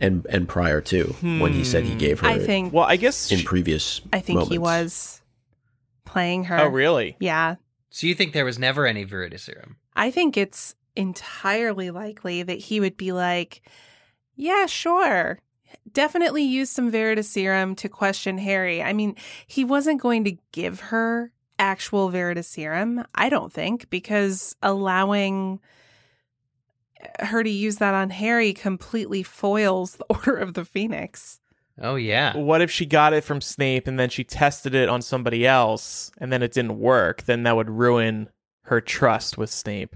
and and prior to when he said he hmm. gave her I it think Well, I guess. in she- previous? I think he was playing her. oh, really? Yeah. So you think there was never any Veritaserum? I think it's entirely likely that he would be like, yeah, sure. Definitely use some Veritaserum to question Harry. I mean, he wasn't going to give her actual Veritaserum, I don't think, because allowing her to use that on Harry completely foils the Order of the Phoenix. Oh yeah. What if she got it from Snape and then she tested it on somebody else and then it didn't work? Then that would ruin her trust with Snape.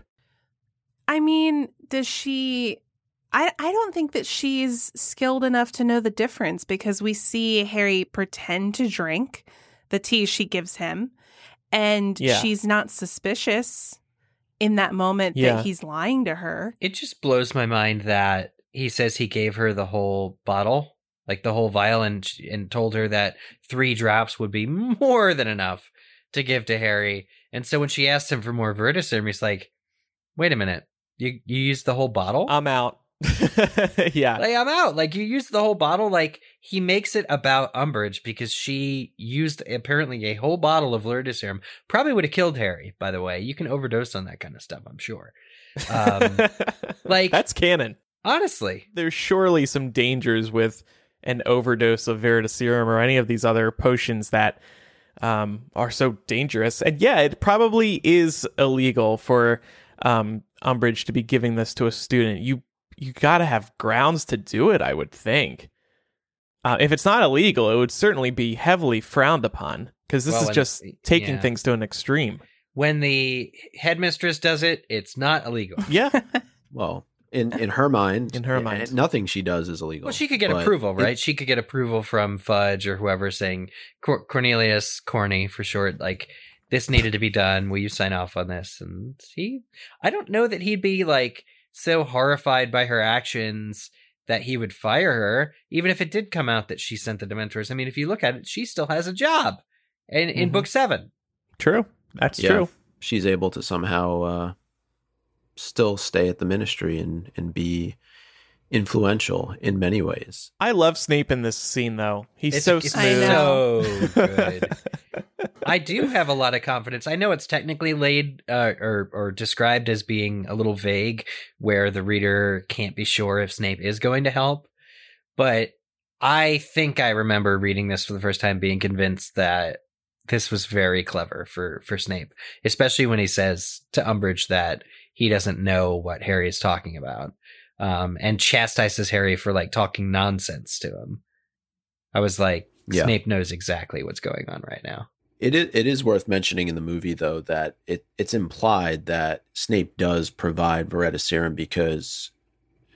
I mean, does she I I don't think that she's skilled enough to know the difference because we see Harry pretend to drink the tea she gives him and Yeah. she's not suspicious in that moment Yeah. that he's lying to her. It just blows my mind that he says he gave her the whole bottle like the whole vial, and, and told her that three drops would be more than enough to give to Harry. And so when she asked him for more Veritaserum, he's like, "Wait a minute, you you used the whole bottle? I'm out. yeah. like I'm out. Like you used the whole bottle. Like he makes it about Umbridge because she used apparently a whole bottle of Veritaserum. Probably would have killed Harry. By the way, you can overdose on that kind of stuff. I'm sure. Um, like That's canon. honestly, There's surely some dangers with an overdose of Veritaserum or any of these other potions that um, are so dangerous. And yeah, it probably is illegal for um, Umbridge to be giving this to a student. You you got to have grounds to do it, I would think. Uh, if it's not illegal, it would certainly be heavily frowned upon because this Well, is just taking yeah. things to an extreme. when the headmistress does it, it's not illegal. Yeah, Well, in in her mind, In her mind. nothing she does is illegal. Well, she could get But approval, it- right? she could get approval from Fudge or whoever saying Cor- Cornelius Corny for short, like this needed to be done. Will you sign off on this? And he, I don't know that he'd be like so horrified by her actions that he would fire her, even if it did come out that she sent the Dementors. I mean, if you look at it, she still has a job in, in Mhm. book seven. true. That's Yeah. true. she's able to somehow uh, still stay at the ministry and and be influential in many ways. I love Snape in this scene, though. He's It's- so it's smooth. so good. I do have a lot of confidence. I know it's technically laid uh, or or described as being a little vague, where the reader can't be sure if Snape is going to help. But I think I remember reading this for the first time, being convinced that this was very clever for for Snape, especially when he says to Umbridge that he doesn't know what Harry is talking about, um, and chastises Harry for like talking nonsense to him. I was like, Yeah. Snape knows exactly what's going on right now. It is, it is worth mentioning in the movie though that it it's implied that Snape does provide Veritaserum because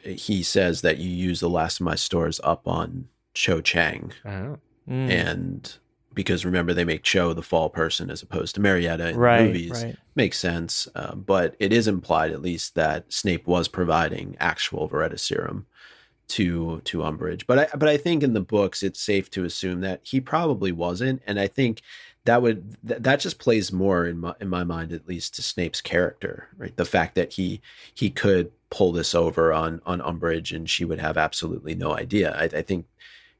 he says that you use the last of my stores up on Cho Chang Oh. Mm. and because remember they make Cho the fall person as opposed to Marietta in right, movies. right. makes sense uh, but it is implied at least that Snape was providing actual Veritaserum to to Umbridge. But I but I think in the books it's safe to assume that he probably wasn't and I think that would th- that just plays more in my in my mind at least to Snape's character right? The fact that he he could pull this over on on Umbridge and she would have absolutely no idea. I, I think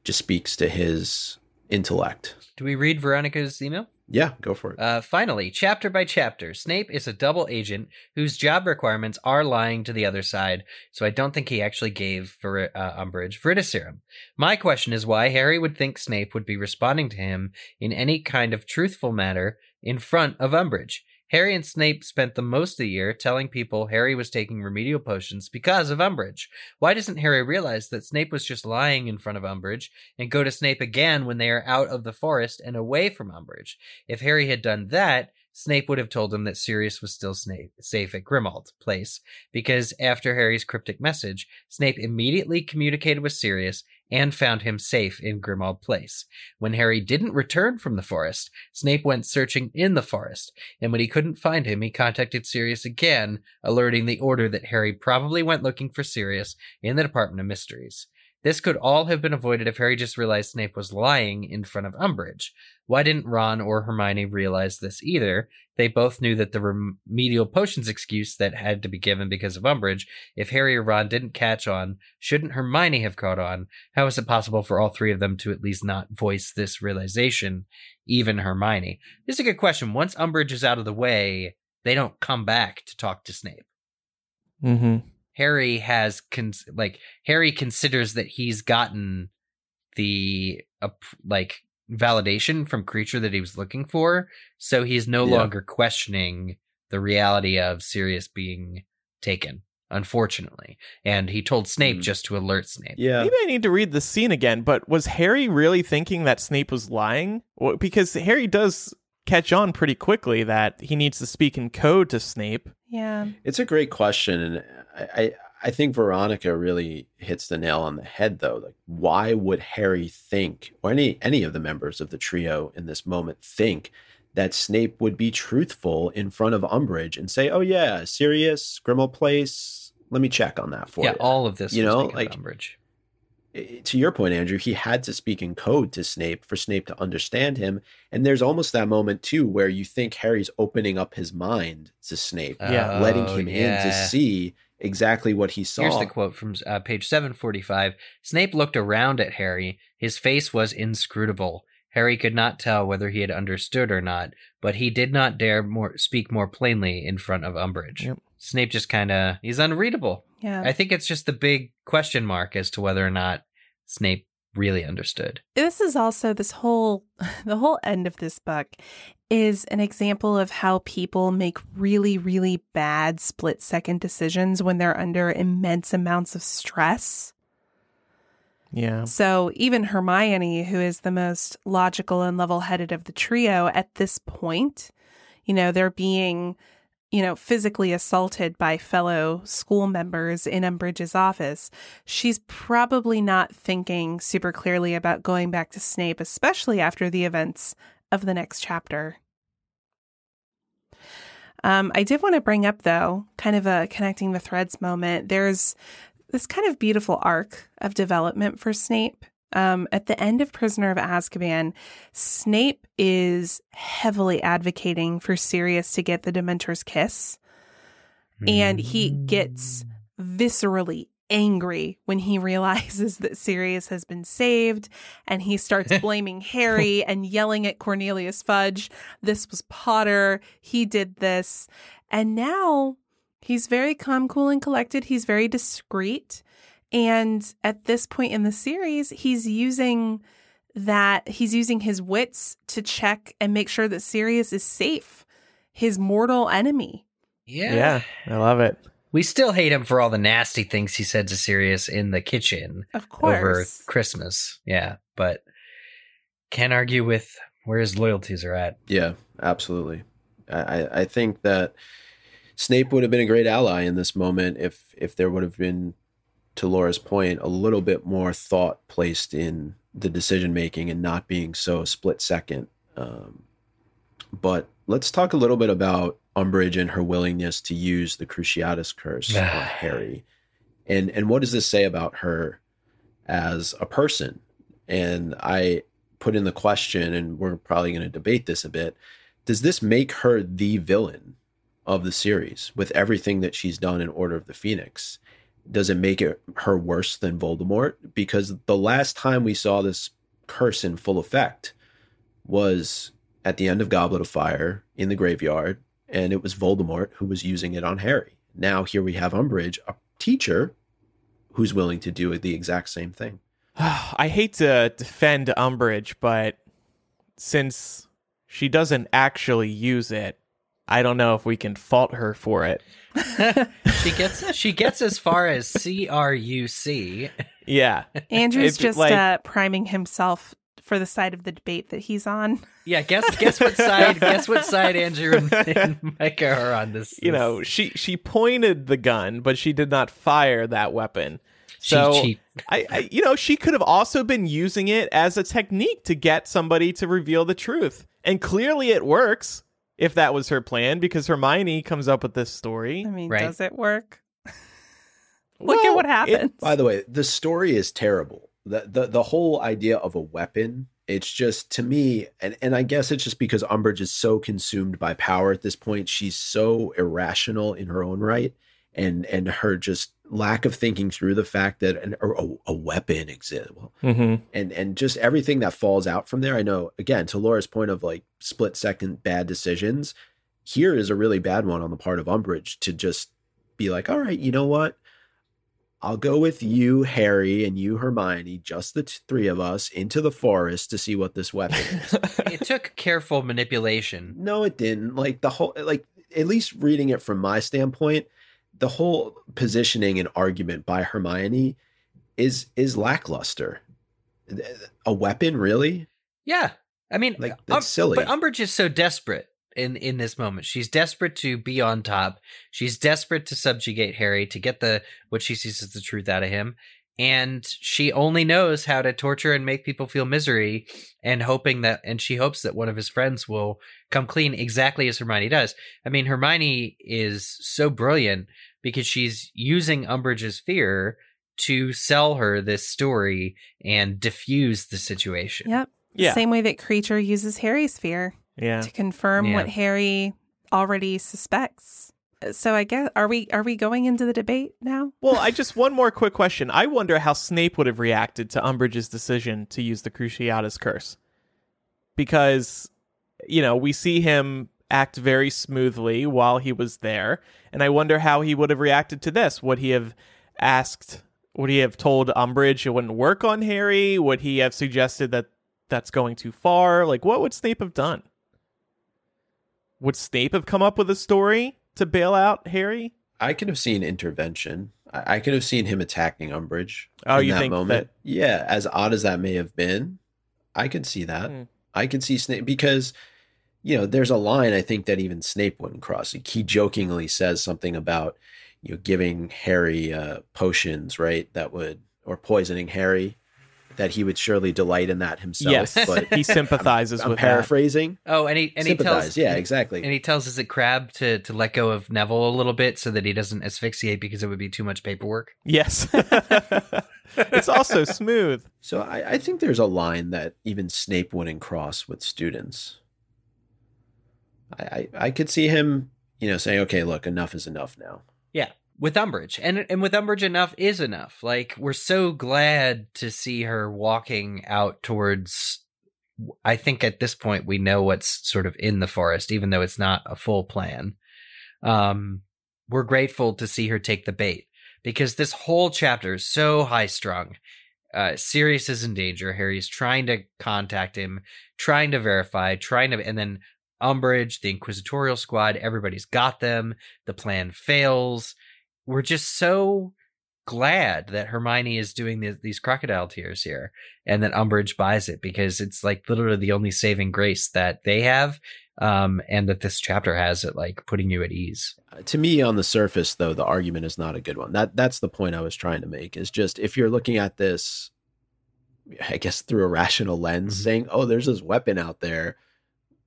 just speaks to his intellect Do we read Veronica's email? yeah go for it Uh, finally, chapter by chapter, Snape is a double agent whose job requirements are lying to the other side, so I don't think he actually gave Ver- uh, Umbridge Veritaserum. My question is why Harry would think Snape would be responding to him in any kind of truthful manner in front of Umbridge. Harry and Snape spent the most of the year telling people Harry was taking remedial potions because of Umbridge. Why doesn't Harry realize that Snape was just lying in front of Umbridge and go to Snape again when they are out of the forest and away from Umbridge? If Harry had done that, Snape would have told him that Sirius was still Snape, safe at Grimmauld Place, because after Harry's cryptic message, Snape immediately communicated with Sirius and found him safe in Grimmauld Place. When Harry didn't return from the forest, Snape went searching in the forest, and when he couldn't find him, he contacted Sirius again, alerting the Order that Harry probably went looking for Sirius in the Department of Mysteries. This could all have been avoided if Harry just realized Snape was lying in front of Umbridge. Why didn't Ron or Hermione realize this either? They both knew that the remedial potions excuse that had to be given because of Umbridge, if Harry or Ron didn't catch on, shouldn't Hermione have caught on? How is it possible for all three of them to at least not voice this realization, even Hermione? This is a good question. Once Umbridge is out of the way, they don't come back to talk to Snape. Mm-hmm. Harry has cons- like Harry considers that he's gotten the uh, like validation from Kreacher that he was looking for, so he's no Yeah. longer questioning the reality of Sirius being taken. Unfortunately, and he told Snape Mm. just to alert Snape. yeah Maybe I need to read the scene again, but was Harry really thinking that Snape was lying? Well, because Harry does catch on pretty quickly that he needs to speak in code to Snape. Yeah. It's a great question, and I, I I think Veronica really hits the nail on the head. Though, like, why would Harry think, or any any of the members of the trio in this moment think that Snape would be truthful in front of Umbridge and say, "Oh yeah, Sirius, Grimmauld Place, let me check on that for yeah, you." all of this, You was know, like- of Umbridge. I- to your point, Andrew, he had to speak in code to Snape for Snape to understand him. And there's almost that moment too where you think Harry's opening up his mind to Snape, Yeah. letting Oh, him in to see exactly what he saw. Here's the quote from uh, page 745. Snape looked around at Harry. His face was inscrutable. Harry could not tell whether he had understood or not, but he did not dare more speak more plainly in front of Umbridge. Yep. Snape just kind of he's unreadable. Yeah. I think it's just the big question mark as to whether or not Snape really understood. this is also this whole the whole end of this book is an example of how people make really really bad split second decisions when they're under immense amounts of stress Yeah. so even hermione who is the most logical and level-headed of the trio at this point you know they're being you know physically assaulted by fellow school members in umbridge's office she's probably not thinking super clearly about going back to Snape, especially after the events of the next chapter. Um, I did want to bring up, though, kind of a connecting the threads moment. There's this kind of beautiful arc of development for Snape. Um, at the end of Prisoner of Azkaban, Snape is heavily advocating for Sirius to get the Dementor's kiss and he gets viscerally angry when he realizes that Sirius has been saved and he starts blaming Harry and yelling at Cornelius Fudge. This was Potter. He did this. And now he's very calm, cool, and collected. He's very discreet. And at this point in the series, he's using that, he's using his wits to check and make sure that Sirius is safe, his mortal enemy. Yeah. Yeah. I love it. We still hate him for all the nasty things he said to Sirius in the kitchen Of course. over. Christmas. Yeah, but can't argue with where his loyalties are at. Yeah, absolutely. I, I- I think that Snape would have been a great ally in this moment if if there would have been, to Laura's point, a little bit more thought placed in the decision making and not being so split second. Um, but let's talk a little bit about Umbridge and her willingness to use the Cruciatus curse on Harry, and and what does this say about her as a person? And I put in the question, and we're probably going to debate this a bit. Does this make her the villain of the series with everything that she's done in Order of the Phoenix? Does it make it her worse than Voldemort? Because the last time we saw this curse in full effect was at the end of Goblet of Fire in the graveyard, and it was Voldemort who was using it on Harry. Now here we have Umbridge, a teacher who's willing to do the exact same thing. I hate to defend Umbridge, but since she doesn't actually use it, I don't know if we can fault her for it. she gets she gets as far as C R U C. Yeah. Andrew's If, just like- uh, priming himself for the side of the debate that he's on. Yeah, guess guess what side guess what side Andrew and, and Micah are on this. You know, she she pointed the gun, but she did not fire that weapon. Cheat So sheet. I, I you know, she could have also been using it as a technique to get somebody to reveal the truth. And clearly it works if that was her plan because Hermione comes up with this story. I mean, Right. does it work? Look at Well, what it- happens. By the way, the story is terrible. The, the the whole idea of a weapon, it's just to me, and, and I guess it's just because Umbridge is so consumed by power at this point. She's so irrational in her own right, and and her just lack of thinking through the fact that an, a, a weapon exists. Well, Mm-hmm. and and just everything that falls out from there. I know again to Laura's point of like split second bad decisions. Here is a really bad one on the part of Umbridge to just be like, all right, you know what? I'll go with you, Harry, and you, Hermione, just the t- three of us into the forest to see what this weapon is. It took careful manipulation. no, it didn't. Like the whole, like at least reading it from my standpoint, the whole positioning and argument by Hermione is is lackluster. A weapon, really? Yeah. I mean, Like Um, silly. But Umbridge is so desperate in in this moment. She's desperate to be on top. She's desperate to subjugate Harry to get the what she sees as the truth out of him. And she only knows how to torture and make people feel misery and hoping that and she hopes that one of his friends will come clean exactly as Hermione does. I mean, Hermione is so brilliant because she's using Umbridge's fear to sell her this story and diffuse the situation. Yep. Yeah. Same way that Kreacher uses Harry's fear Yeah. to confirm Yeah. what Harry already suspects. So I guess are we are we going into the debate now? Well, I just one more quick question. I wonder how Snape would have reacted to Umbridge's decision to use the Cruciatus curse. Because, you know, we see him act very smoothly while he was there, and I wonder how he would have reacted to this. Would he have asked would he have told Umbridge it wouldn't work on Harry? Would he have suggested that that's going too far? Like what would Snape have done? Would Snape have come up with a story to bail out Harry? I could have seen intervention. I, I could have seen him attacking Umbridge. Oh, in you that think moment. that- Yeah, as odd as that may have been, I could see that. Hmm. I could see Snape because, you know, there's a line I think that even Snape wouldn't cross. He jokingly says something about, you know, giving Harry uh, potions, right? That would or poisoning Harry, that he would surely delight in that himself. Yes, but he sympathizes I'm with that. paraphrasing. Oh, and he and he tells yeah, and- exactly. And he tells Is it Crabbe to to let go of Neville a little bit so that he doesn't asphyxiate because it would be too much paperwork. Yes. it's also smooth. So I, I think there's a line that even Snape wouldn't cross with students. I, I, I could see him, you know, saying, "Okay, look, enough is enough now." Yeah, with Umbridge, and and with Umbridge, enough is enough. Like we're so glad to see her walking out towards. I think at this point we know what's sort of in the forest, even though it's not a full plan. Um, we're grateful to see her take the bait because this whole chapter is so high strung. Uh, Sirius is in danger. Harry's trying to contact him, trying to verify, trying to, and then Umbridge, the Inquisitorial Squad, everybody's got them. The plan fails. We're just so glad that Hermione is doing the, these crocodile tears here and that Umbridge buys it because it's like literally the only saving grace that they have um, and that this chapter has at like putting you at ease. Uh, To me, on the surface, though, the argument is not a good one. That that's the point I was trying to make. Is just if you're looking at this, I guess through a rational lens, Mhm. saying, "Oh, there's this weapon out there.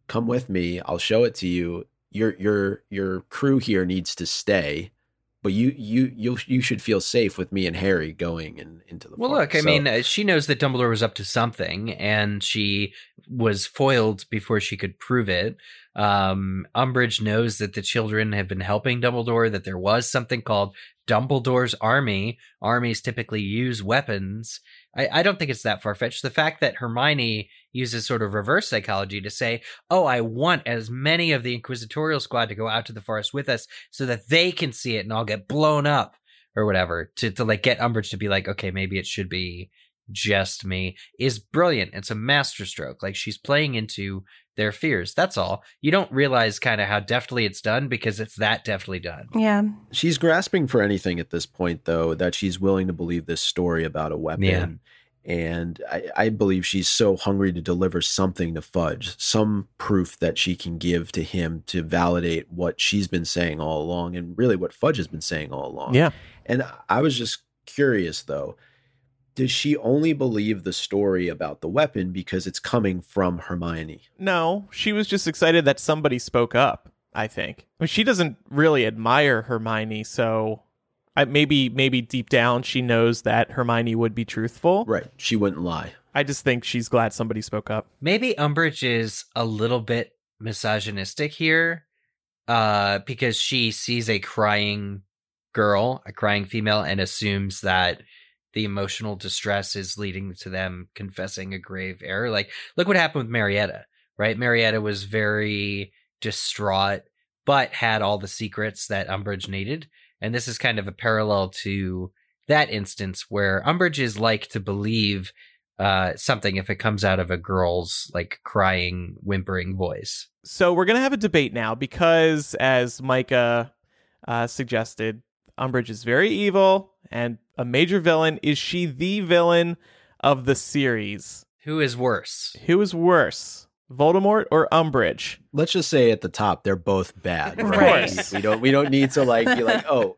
Come with me. I'll show it to you. Your your your crew here needs to stay." But you you you you should feel safe with me and Harry going in, into the Well, forest. look, I So- mean, uh, she knows that Dumbledore was up to something, and she was foiled before she could prove it. Um, Umbridge knows that the children have been helping Dumbledore, that there was something called Dumbledore's army. Armies typically use weapons. I, I don't think it's that far fetched. The fact that Hermione uses sort of reverse psychology to say, Oh, I want as many of the Inquisitorial squad to go out to the forest with us so that they can see it and I'll get blown up or whatever to, to like get Umbridge to be like, okay, maybe it should be just me is brilliant. It's a masterstroke. Like she's playing into their fears. That's all. You don't realize kind of how deftly it's done because it's that deftly done. Yeah. She's grasping for anything at this point, though, that she's willing to believe this story about a weapon. Yeah. And I, I believe she's so hungry to deliver something to Fudge, some proof that she can give to him to validate what she's been saying all along and really what Fudge has been saying all along. Yeah. And I was just curious, though. Does she only believe the story about the weapon because it's coming from Hermione? No, she was just excited that somebody spoke up, I think. I mean, she doesn't really admire Hermione, so I, maybe maybe deep down she knows that Hermione would be truthful. Right. She wouldn't lie. I just think she's glad somebody spoke up. Maybe Umbridge is a little bit misogynistic here uh, because she sees a crying girl, a crying female, and assumes that the emotional distress is leading to them confessing a grave error. Like, look what happened with Marietta, right? Marietta was very distraught, but had all the secrets that Umbridge needed. And this is kind of a parallel to that instance where Umbridge is like to believe uh, something if it comes out of a girl's like crying, whimpering voice. So we're gonna have a debate now because, as Micah uh, suggested, Umbridge is very evil and a major villain. Is she the villain of the series? Who is worse? Who is worse, Voldemort or Umbridge? let's just say at the top they're both bad. Of Right? course. We don't we don't need to like be like, oh,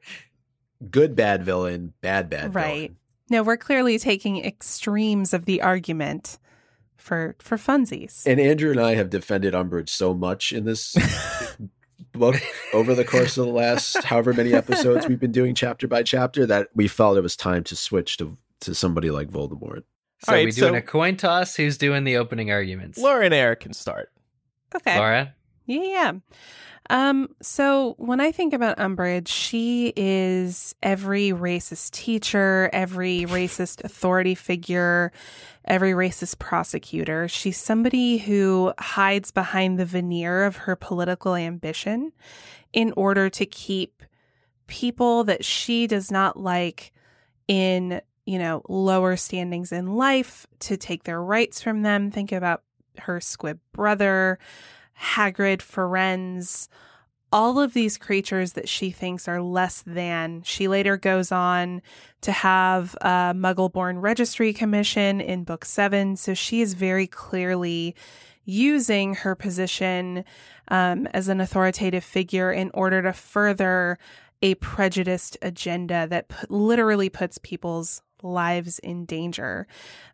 good bad villain, bad bad Right. villain. No, we're clearly taking extremes of the argument for for funsies. And Andrew and I have defended Umbridge so much in this both over the course of the last however many episodes we've been doing chapter by chapter that we felt it was time to switch to to somebody like Voldemort. So All right, we doing so- a coin toss? Who's doing the opening arguments? Laura and Eric can start. Okay. Laura? Yeah, yeah. Um, so when I think about Umbridge, she is every racist teacher, every racist authority figure, every racist prosecutor. She's somebody who hides behind the veneer of her political ambition in order to keep people that she does not like in, you know, lower standings in life to take their rights from them. Think about her squib brother, Hagrid, Firenze, all of these creatures that she thinks are less than. She later goes on to have a Muggle-born Registry Commission in Book Seven, so she is very clearly using her position um, as an authoritative figure in order to further a prejudiced agenda that put, literally puts people's lives in danger.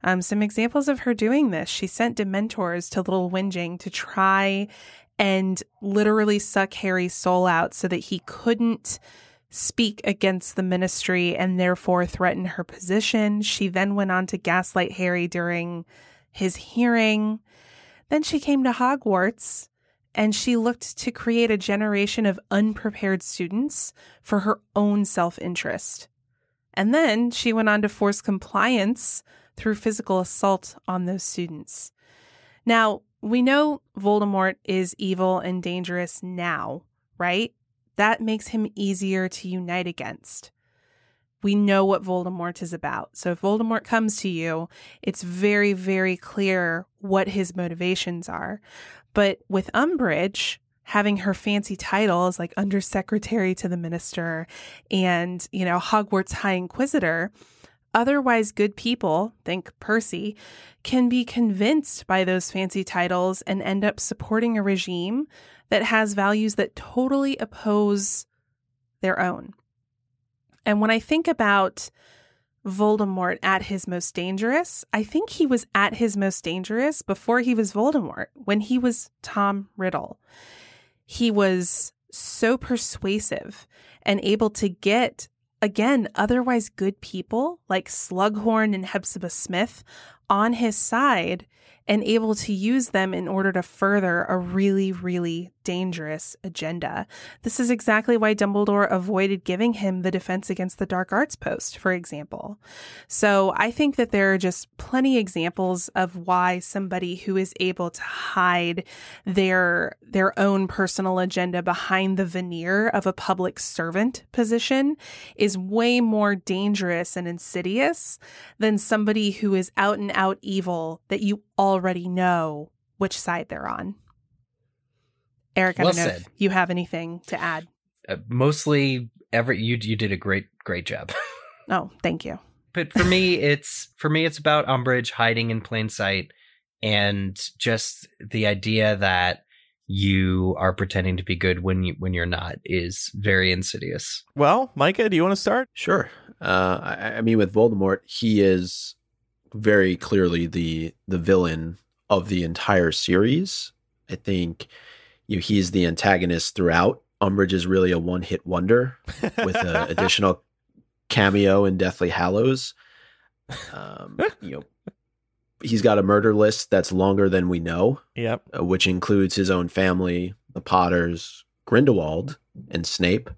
Um, some examples of her doing this: she sent Dementors to Little Whinging to try and literally suck Harry's soul out so that he couldn't speak against the ministry and therefore threaten her position. She then went on to gaslight Harry during his hearing. Then she came to Hogwarts and she looked to create a generation of unprepared students for her own self interest. And then she went on to force compliance through physical assault on those students. Now, we know Voldemort is evil and dangerous now, right? That makes him easier to unite against. We know what Voldemort is about. So if Voldemort comes to you, it's very, very clear what his motivations are. But with Umbridge, having her fancy titles like undersecretary to the minister and, you know, Hogwarts High Inquisitor, otherwise good people, think Percy, can be convinced by those fancy titles and end up supporting a regime that has values that totally oppose their own. And when I think about Voldemort at his most dangerous, I think he was at his most dangerous before he was Voldemort, when he was Tom Riddle. He was so persuasive and able to get again, otherwise good people like Slughorn and Hepzibah Smith on his side and able to use them in order to further a really, really dangerous agenda. This is exactly why Dumbledore avoided giving him the defense against the dark arts post, for example. So I think that there are just plenty examples of why somebody who is able to hide their their own personal agenda behind the veneer of a public servant position is way more dangerous and insidious than somebody who is out and out evil that you already know which side they're on. Eric, I Well don't know said. if you have anything to add. Uh, mostly every you you did a great great job. Oh, thank you. but for me it's for me it's about Umbridge hiding in plain sight and just the idea that you are pretending to be good when you when you're not is very insidious. Well, Micah, do you want to start? Sure. Uh, I, I mean, with Voldemort, he is very clearly the the villain of the entire series. I think you know, he's the antagonist throughout. Umbridge is really a one hit wonder with an additional cameo in Deathly Hallows. Um, you know, he's got a murder list that's longer than we know, Yep. uh, which includes his own family, the Potters, Grindelwald, and Snape.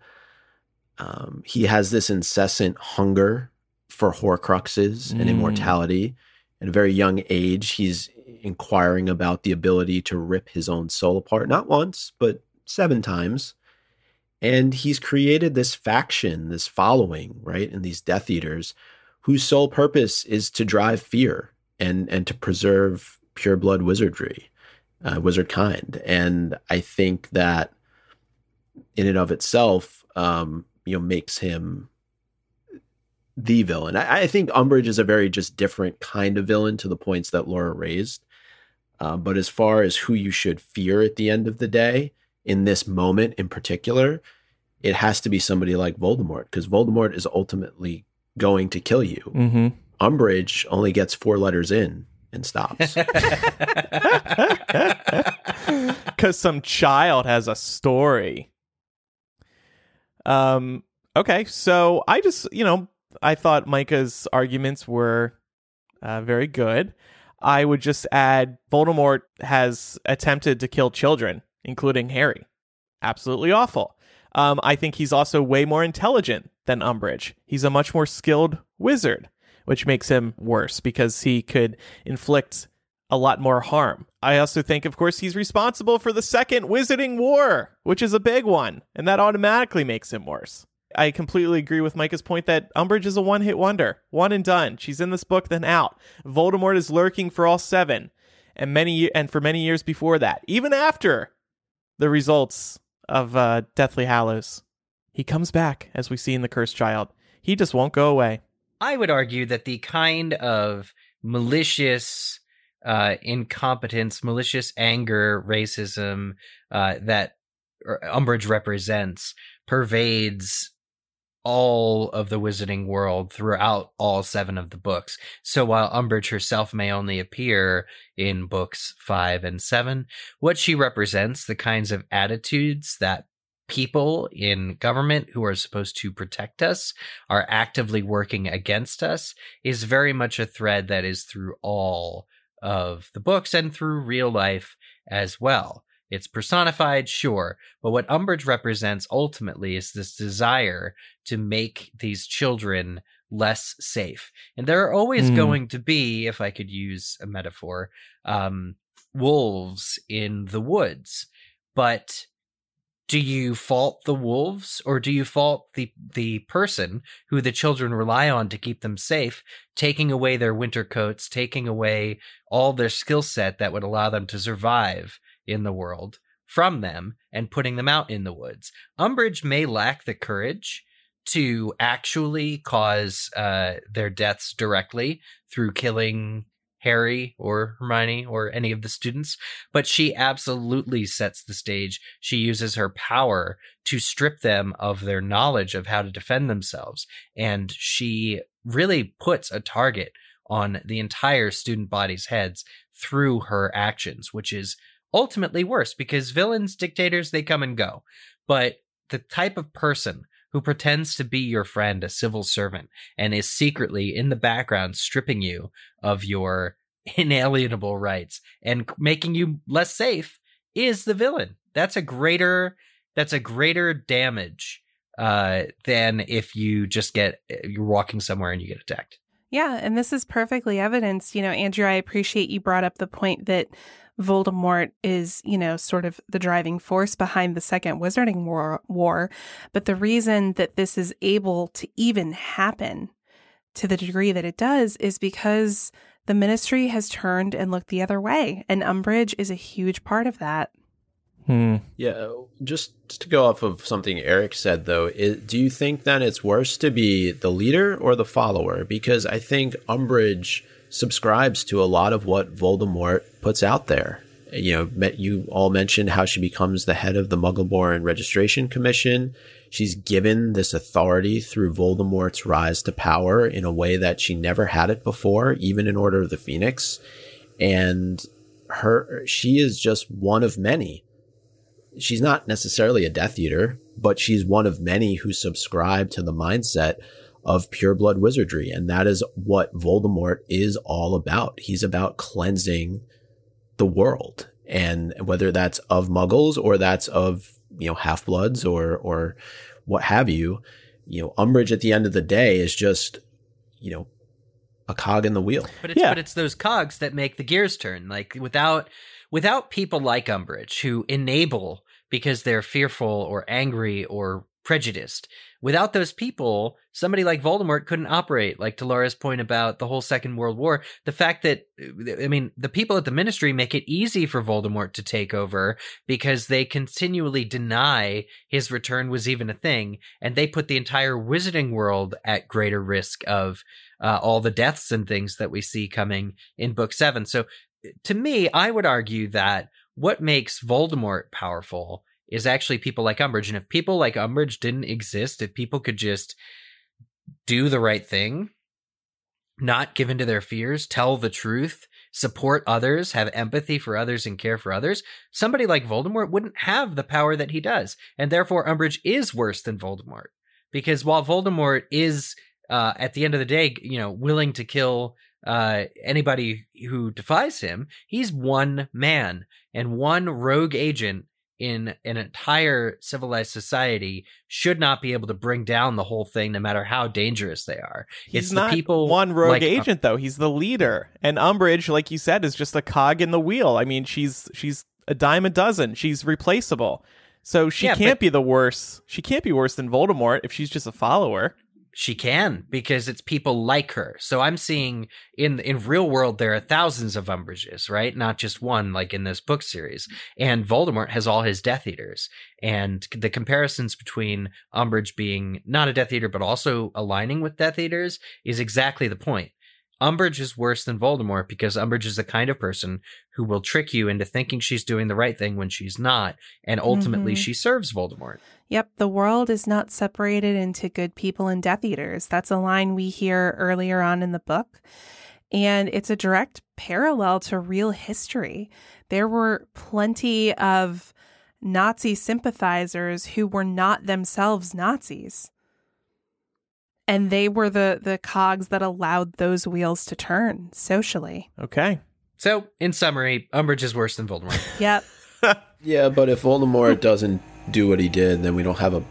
Um, he has this incessant hunger for Horcruxes and Mm. immortality. At a very young age, he's inquiring about the ability to rip his own soul apart, not once, but seven times. And he's created this faction, this following, right? And these Death Eaters, whose sole purpose is to drive fear and and to preserve pure blood wizardry, uh, wizard kind. And I think that in and of itself, um, you know, makes him the villain. I, I think Umbridge is a very just different kind of villain to the points that Laura raised. Uh, but as far as who you should fear at the end of the day, in this moment in particular, it has to be somebody like Voldemort, because Voldemort is ultimately going to kill you. Mm-hmm. Umbridge only gets four letters in and stops. because some child has a story. Um. Okay, so I just you know I thought Micah's arguments were uh, very good. I would just add Voldemort has attempted to kill children, including Harry. Absolutely awful. Um, I think he's also way more intelligent than Umbridge. He's a much more skilled wizard, which makes him worse because he could inflict a lot more harm. I also think, of course, he's responsible for the Second Wizarding War, which is a big one, and that automatically makes him worse. I completely agree with Micah's point that Umbridge is a one hit wonder. One and done. She's in this book, then out. Voldemort is lurking for all seven. And many and for many years before that. Even after the results of uh, Deathly Hallows. He comes back, as we see in The Cursed Child. He just won't go away. I would argue that the kind of malicious uh, incompetence, malicious anger, racism uh, that Umbridge represents pervades all of the wizarding world throughout all seven of the books. So while Umbridge herself may only appear in books five and seven, what she represents, the kinds of attitudes that people in government who are supposed to protect us are actively working against us, is very much a thread that is through all of the books and through real life as well. It's personified, sure, but what Umbridge represents ultimately is this desire to make these children less safe. And there are always mm. going to be, if I could use a metaphor, um, wolves in the woods. But do you fault the wolves or do you fault the the person who the children rely on to keep them safe taking away their winter coats taking away all their skill set that would allow them to survive in the world from them and putting them out in the woods. Umbridge may lack the courage to actually cause uh, their deaths directly through killing Harry or Hermione or any of the students, but she absolutely sets the stage. She uses her power to strip them of their knowledge of how to defend themselves. And she really puts a target on the entire student body's heads through her actions, which is ultimately worse because villains, dictators, they come and go. But the type of person who pretends to be your friend, a civil servant, and is secretly in the background stripping you of your inalienable rights and making you less safe is the villain. That's a greater that's a greater damage uh, than if you just get you're walking somewhere and you get attacked. Yeah, and this is perfectly evidenced. You know, Andrew, I appreciate you brought up the point that Voldemort is, you know, sort of the driving force behind the Second Wizarding War, war. But the reason that this is able to even happen to the degree that it does is because the ministry has turned and looked the other way. And Umbridge is a huge part of that. Hmm. Yeah, just to go off of something Eric said, though, is, do you think then it's worse to be the leader or the follower? Because I think Umbridge subscribes to a lot of what Voldemort puts out there. You know, you all mentioned how she becomes the head of the Muggleborn Registration Commission. She's given this authority through Voldemort's rise to power in a way that she never had it before, even in Order of the Phoenix. And her, she is just one of many. She's not necessarily a Death Eater, but she's one of many who subscribe to the mindset of pure blood wizardry. And that is what Voldemort is all about. He's about cleansing the world. And whether that's of muggles or that's of, you know, half bloods or, or what have you, you know, Umbridge at the end of the day is just, you know, a cog in the wheel. But it's, yeah. but it's those cogs that make the gears turn. Like without, without people like Umbridge who enable because they're fearful or angry or prejudiced. Without those people, somebody like Voldemort couldn't operate. Like to Laura's point about the whole Second World War, the fact that, I mean, the people at the ministry make it easy for Voldemort to take over because they continually deny his return was even a thing. And they put the entire wizarding world at greater risk of uh, all the deaths and things that we see coming in book seven. So to me, I would argue that what makes Voldemort powerful is actually people like Umbridge. And if people like Umbridge didn't exist, if people could just do the right thing, not give in to their fears, tell the truth, support others, have empathy for others, and care for others, somebody like Voldemort wouldn't have the power that he does. And therefore, Umbridge is worse than Voldemort. Because while Voldemort is, uh, at the end of the day, you know, willing to kill uh, anybody who defies him, he's one man and one rogue agent in an entire civilized society should not be able to bring down the whole thing no matter how dangerous they are. He's it's not the people one rogue like, uh, agent though. He's the leader. And Umbridge, like you said, is just a cog in the wheel. I mean, she's she's a dime a dozen. She's replaceable. So she Yeah, can't but- be the worse. She can't be worse than Voldemort if she's just a follower. She can because it's people like her. So I'm seeing in in real world there are thousands of Umbridges, right? Not just one like in this book series. And Voldemort has all his Death Eaters. And the comparisons between Umbridge being not a Death Eater but also aligning with Death Eaters is exactly the point. Umbridge is worse than Voldemort because Umbridge is the kind of person who will trick you into thinking she's doing the right thing when she's not, and ultimately Mhm. she serves Voldemort. Yep, the world is not separated into good people and Death Eaters. That's a line we hear earlier on in the book. And it's a direct parallel to real history. There were plenty of Nazi sympathizers who were not themselves Nazis. And they were the, the cogs that allowed those wheels to turn socially. Okay. So, in summary, Umbridge is worse than Voldemort. Yep. Yeah, but if Voldemort doesn't do what he did, then we don't have a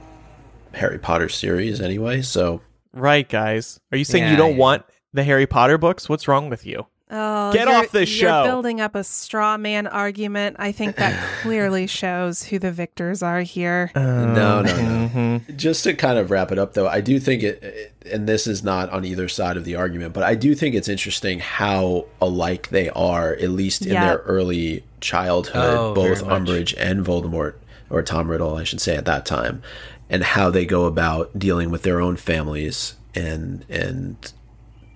Harry Potter series anyway. So Right, guys. Are you saying Yeah, you don't yeah. want the Harry Potter books? What's wrong with you? Oh, Get you're- off this You're building up a straw man argument. I think that clearly shows who the victors are here. no, no, no. Mhm. Just to kind of wrap it up, though, I do think it, it- and this is not on either side of the argument, but I do think it's interesting how alike they are, at least in Yeah. their early childhood, Oh, both. Umbridge and Voldemort, or Tom Riddle, I should say, at that time, and how they go about dealing with their own families and and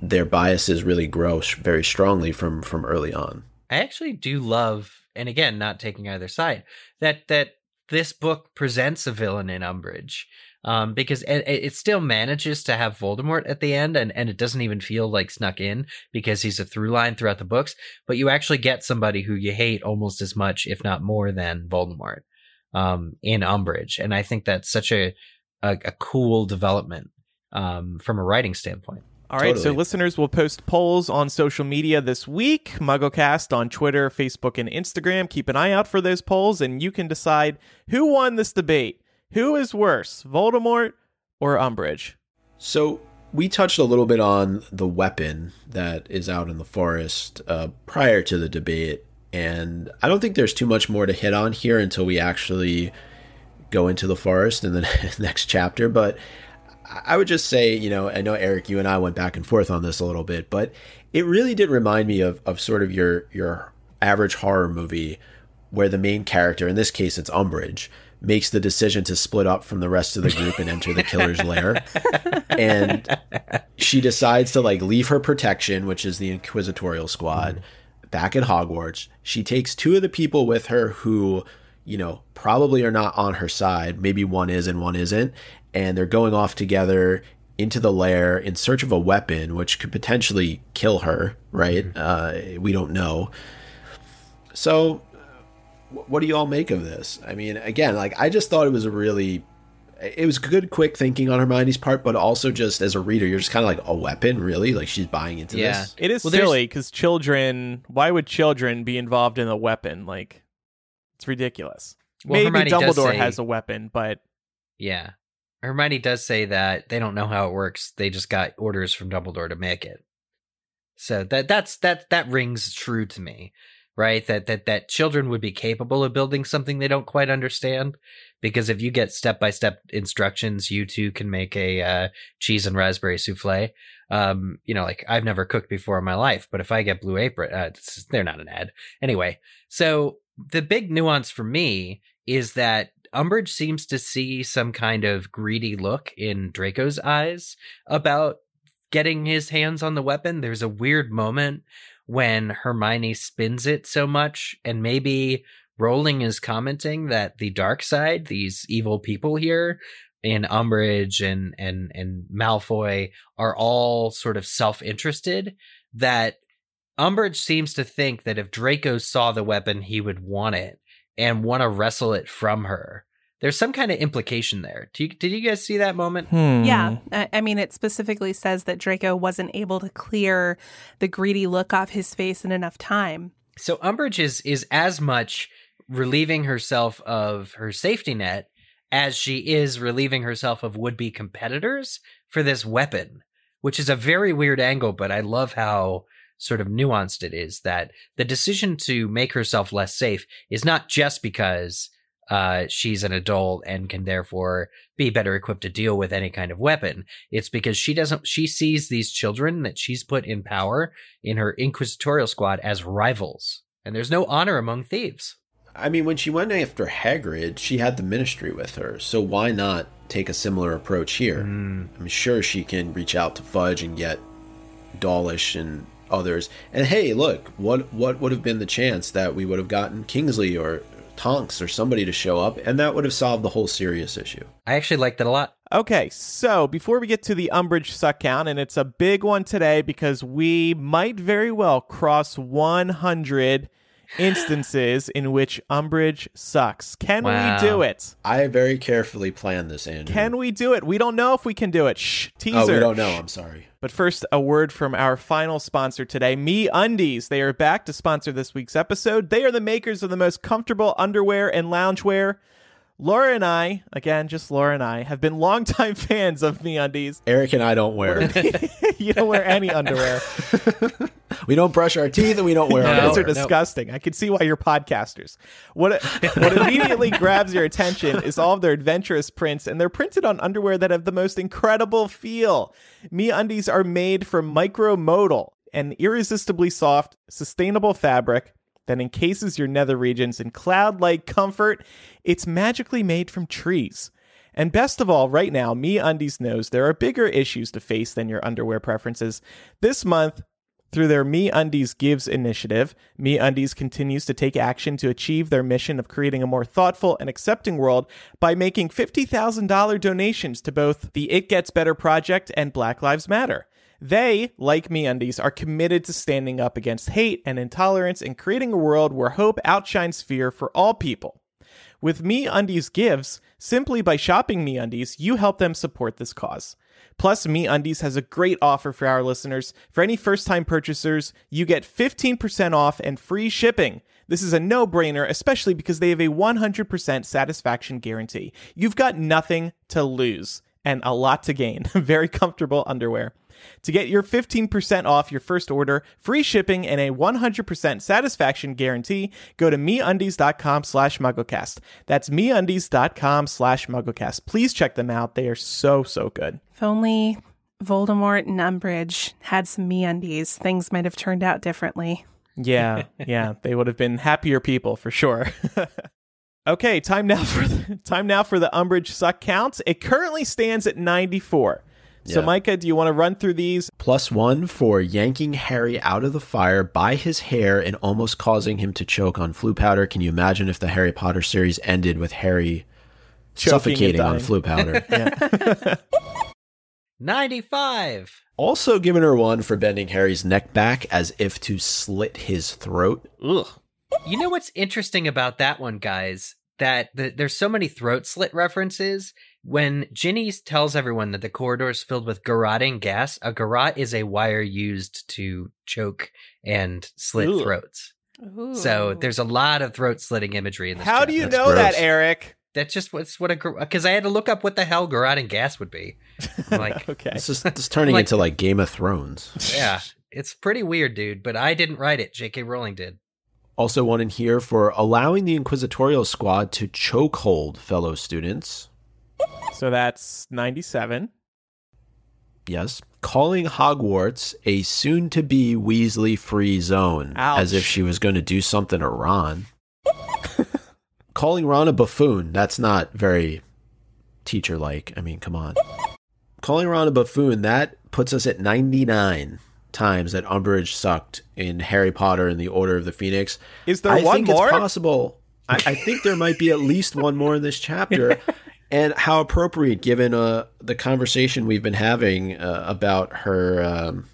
their biases really grow sh- very strongly from from early on. I actually do love, and again, not taking either side, that that this book presents a villain in Umbridge. Um, because it, it still manages to have Voldemort at the end, and, and it doesn't even feel like snuck in because he's a through line throughout the books. But you actually get somebody who you hate almost as much, if not more, than Voldemort um, in Umbridge, and I think that's such a a, a cool development um, from a writing standpoint. All right, so listeners will post polls on social media this week. MuggleCast on Twitter, Facebook, and Instagram. Keep an eye out for those polls, and you can decide who won this debate. Who is worse, Voldemort or Umbridge? So we touched a little bit on the weapon that is out in the forest uh, prior to the debate, and I don't think there's too much more to hit on here until we actually go into the forest in the next chapter. But I would just say, you know, I know Eric, you and I went back and forth on this a little bit, but it really did remind me of of sort of your your average horror movie where the main character, in this case it's Umbridge, makes the decision to split up from the rest of the group and enter the killer's lair. And she decides to like leave her protection, which is the inquisitorial squad, back at Hogwarts. She takes two of the people with her who, you know, probably are not on her side. Maybe one is and one isn't. And they're going off together into the lair in search of a weapon, which could potentially kill her, right? Uh, we don't know. So, what do you all make of this? I mean, again, like, I just thought it was a really it was good, quick thinking on Hermione's part, but also just as a reader, you're just kind of like a weapon, really. Like she's buying into Yeah. this. It is Well, silly because children. Why would children be involved in a weapon? Like, it's ridiculous. Well, Maybe Hermione Dumbledore say- has a weapon, but Yeah. Hermione does say that they don't know how it works. They just got orders from Dumbledore to make it. So that that's that that rings true to me, right? That that that children would be capable of building something they don't quite understand because if you get step-by-step instructions, you too can make a uh, cheese and raspberry souffle. Um, you know, like I've never cooked before in my life, but if I get Blue Apron, uh, they're not an ad. Anyway, so the big nuance for me is that Umbridge seems to see some kind of greedy look in Draco's eyes about getting his hands on the weapon. There's a weird moment when Hermione spins it so much, and maybe Rowling is commenting that the dark side, these evil people here in Umbridge and and and Malfoy are all sort of self-interested that Umbridge seems to think that if Draco saw the weapon, he would want it and want to wrestle it from her. There's some kind of implication there. You, did you guys see that moment? Hmm. Yeah. I, I mean, it specifically says that Draco wasn't able to clear the greedy look off his face in enough time. So Umbridge is is as much relieving herself of her safety net as she is relieving herself of would be competitors for this weapon, which is a very weird angle, but I love how sort of nuanced it is that the decision to make herself less safe is not just because uh, she's an adult and can therefore be better equipped to deal with any kind of weapon. It's because she doesn't, she sees these children that she's put in power in her inquisitorial squad as rivals. And there's no honor among thieves. I mean, when she went after Hagrid, she had the Ministry with her, so why not take a similar approach here? I'm sure she can reach out to Fudge and get Dawlish and others. And hey, look, what what would have been the chance that we would have gotten Kingsley or Tonks or somebody to show up, and that would have solved the whole serious issue. I actually liked it a lot. Okay, so before we get to the Umbridge suck count, and it's a big one today because we might very well cross 100 instances in which Umbridge sucks. Can Wow. we do it? I very carefully planned this, Andrew. Can we do it? We don't know if we can do it. Shh, teaser. oh, we don't know. I'm sorry. But first, a word from our final sponsor today, Me Undies. They are back to sponsor this week's episode. They are the makers of the most comfortable underwear and loungewear. Laura and I, again, just Laura and I, have been longtime fans of Me Undies. Eric and I don't wear. you don't wear any underwear. we don't brush our teeth, and we don't wear. No. Those are disgusting. I can see why you're podcasters. What what immediately grabs your attention is all of their adventurous prints, and they're printed on underwear that have the most incredible feel. Me undies are made from micromodal, an irresistibly soft, sustainable fabric that encases your nether regions in cloud-like comfort. It's magically made from trees. And best of all, right now, Me Undies knows there are bigger issues to face than your underwear preferences. This month, through their Me Undies Gives initiative, Me Undies continues to take action to achieve their mission of creating a more thoughtful and accepting world by making $50,000 donations to both the It Gets Better Project and Black Lives Matter. They, like Me Undies, are committed to standing up against hate and intolerance and creating a world where hope outshines fear for all people. With Me Undies Gives, simply by shopping Me Undies, you help them support this cause. Plus, Me Undies has a great offer for our listeners. For any first time purchasers, you get 15% off and free shipping. This is a no brainer, especially because they have a 100% satisfaction guarantee. You've got nothing to lose and a lot to gain. Very comfortable underwear. To get your 15% off your first order, free shipping, and a 100% satisfaction guarantee, go to meundies.com slash mugglecast. That's meundies.com slash mugglecast. Please check them out. They are so, so good. If only Voldemort and Umbridge had some meundies, things might have turned out differently. Yeah, yeah, they would have been happier people for sure. okay, time now for the, time now for the Umbridge suck count. It currently stands at 94. So, Yeah. Micah, do you want to run through these? Plus one for yanking Harry out of the fire by his hair and almost causing him to choke on Floo powder. Can you imagine if the Harry Potter series ended with Harry Choking suffocating on dying. Floo powder? 95. also giving her one for bending Harry's neck back as if to slit his throat. Ugh. You know what's interesting about that one, guys? That the, there's so many throat slit references. When Ginny tells everyone that the corridor is filled with garroting gas, a garrote is a wire used to choke and slit Ooh. throats. So there's a lot of throat slitting imagery in this. How do you That's know gross. that, Eric? That's just what's what a because I had to look up what the hell garroting gas would be. I'm like, Okay. This is this turning Like- into like Game of Thrones. yeah, it's pretty weird, dude. But I didn't write it. J.K. Rowling did. Also, one in here for allowing the Inquisitorial Squad to chokehold fellow students. So that's 97. Yes. Calling Hogwarts a soon to be Weasley free zone, Ouch. as if she was going to do something to Ron. Calling Ron a buffoon, that's not very teacher like. I mean, come on. Calling Ron a buffoon, that puts us at 99 times that Umbridge sucked in Harry Potter and the Order of the Phoenix. Is there I one think more? it's possible. I, I think there might be at least one more in this chapter. And how appropriate, given uh, the conversation we've been having uh, about her, um,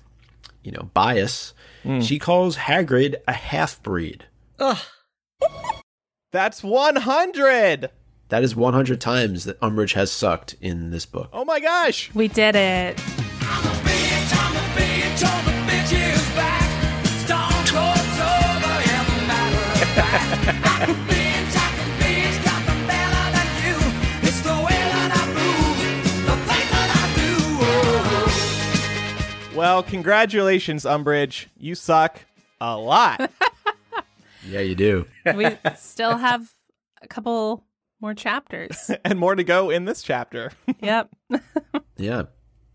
you know, bias She calls Hagrid a half breed. That's 100. That is 100 times that Umbridge has sucked in this book. Oh my gosh. We did it. Well, congratulations, Umbridge. You suck a lot. Yeah, you do. We still have a couple more chapters. and more to go in this chapter. Yep. Yeah.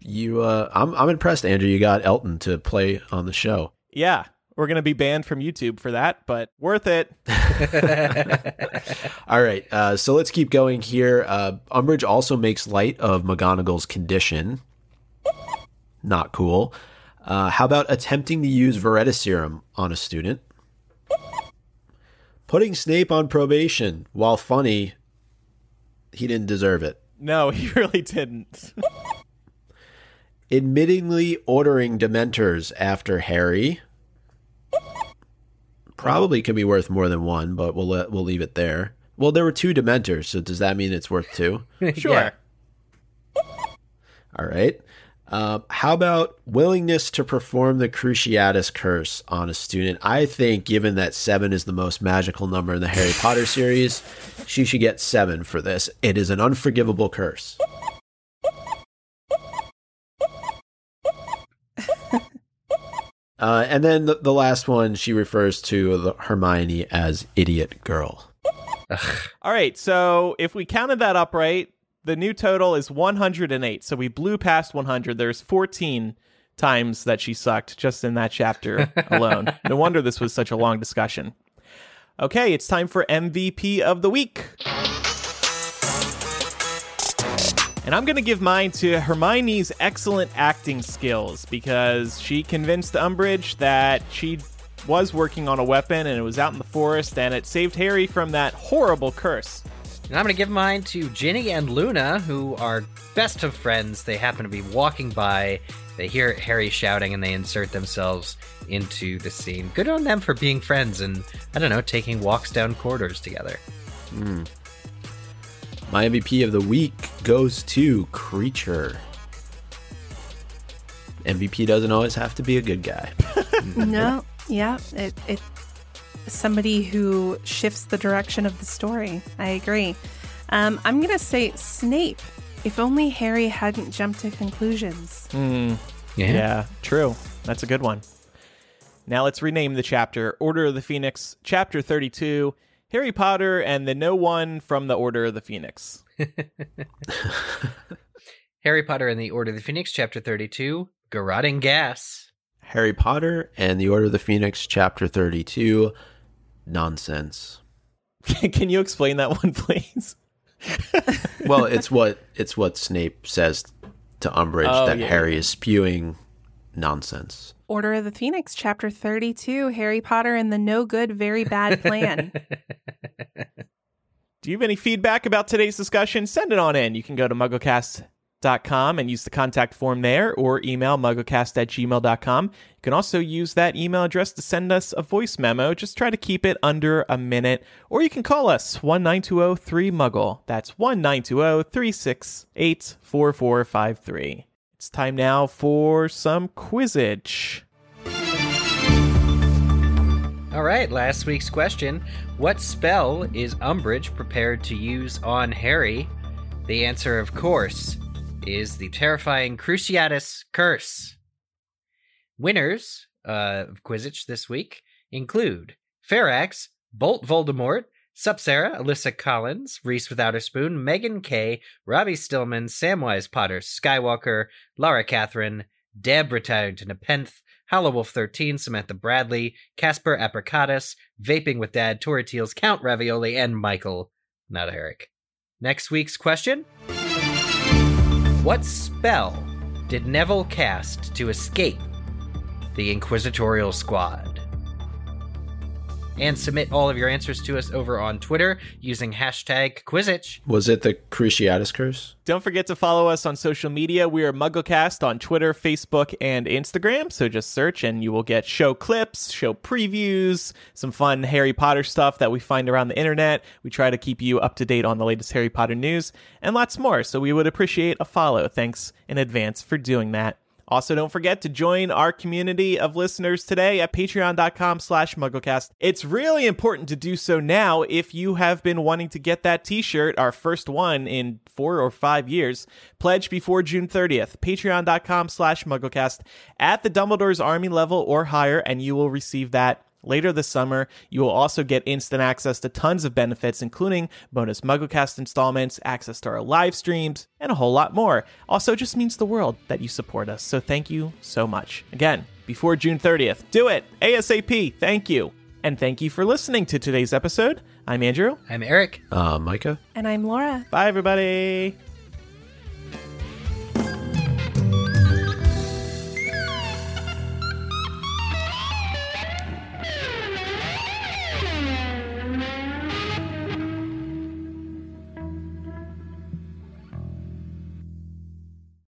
You uh I'm I'm impressed, Andrew. You got Elton to play on the show. yeah, we're going to be banned from YouTube for that, but worth it. All right, uh, so let's keep going here. Uh, Umbridge also makes light of McGonagall's condition. Not cool. Uh, how about attempting to use Veritaserum on a student? Putting Snape on probation. While funny, he didn't deserve it. No, he really didn't. Admittingly ordering Dementors after Harry. Probably could be worth more than one, but we'll let, we'll leave it there. Well, there were two Dementors, so does that mean it's worth two? Sure. All right. Uh, how about willingness to perform the Cruciatus curse on a student? I think, given that seven is the most magical number in the Harry Potter series, she should get seven for this. It is an unforgivable curse. Uh, and then the, the last one, she refers to the Hermione as idiot girl. All right, so if we counted that up right, the new total is 108. So we blew past 100. There's 14 times that she sucked just in that chapter alone. no wonder this was such a long discussion. Okay, it's time for MVP of the week. And I'm going to give mine to Hermione's excellent acting skills because she convinced Umbridge that she was working on a weapon and it was out in the forest and it saved Harry from that horrible curse. And I'm going to give mine to Ginny and Luna, who are best of friends. They happen to be walking by. They hear Harry shouting and they insert themselves into the scene. Good on them for being friends and, I don't know, taking walks down corridors together. Hmm. My MVP of the week goes to Kreacher. MVP doesn't always have to be a good guy. no. Yeah. It, it somebody who shifts the direction of the story. I agree. Um, I'm gonna say Snape. If only Harry hadn't jumped to conclusions. Yeah, true. That's a good one. Now let's rename the chapter Order of the Phoenix, Chapter 32 Harry Potter and the No One from the Order of the Phoenix. Harry Potter and the Order of the Phoenix, Chapter 32, Garroting Gas. Harry Potter and the Order of the Phoenix, Chapter 32. Nonsense. Can you explain that one, please? Well, it's what it's what Snape says to Umbridge Oh, that yeah, Harry is spewing nonsense. Order of the Phoenix, Chapter 32 Harry Potter and the No Good, Very Bad Plan. Do you have any feedback about today's discussion? Send it on in. You can go to mugglecast.com and use the contact form there or email mugglecast at gmail.com. You can also use that email address to send us a voice memo. Just try to keep it under a minute. Or you can call us 1-920-3-MUGGLE. That's 1-920-368-4453. It's time now for some Quizzitch. All right, last week's question What spell is Umbridge prepared to use on Harry? The answer, of course, is the terrifying Cruciatus Curse. Winners uh, of Quizzitch this week include Farax, Bolt Voldemort, Supsara, Alyssa Collins, Reese Without a Spoon, Megan Kay, Robbie Stillman, Samwise Potter, Skywalker, Laura Catherine, Deb retired to Nepenthe, Hollowolf 13, Samantha Bradley, Casper Apricotus, Vaping with Dad, Toratiels, Count Ravioli, and Michael, not Eric. Next week's question What spell did Neville cast to escape the Inquisitorial Squad? And submit all of your answers to us over on Twitter using hashtag Quizzitch. Was it the Cruciatus curse? Don't forget to follow us on social media. We are MuggleCast on Twitter, Facebook, and Instagram. So just search and you will get show clips, show previews, some fun Harry Potter stuff that we find around the internet. We try to keep you up to date on the latest Harry Potter news and lots more. So we would appreciate a follow. Thanks in advance for doing that. Also, don't forget to join our community of listeners today at patreon.com slash mugglecast. It's really important to do so now if you have been wanting to get that t-shirt, our first one in four or five years. Pledge before June 30th. Patreon.com slash mugglecast at the Dumbledore's Army level or higher, and you will receive that Later this summer, you will also get instant access to tons of benefits, including bonus MuggleCast installments, access to our live streams, and a whole lot more. Also, just means the world that you support us, so thank you so much. Again, before June 30th, do it ASAP. Thank you. And thank you for listening to today's episode. I'm Andrew. I'm Eric. Uh, Micah? And I'm Laura. Bye, everybody.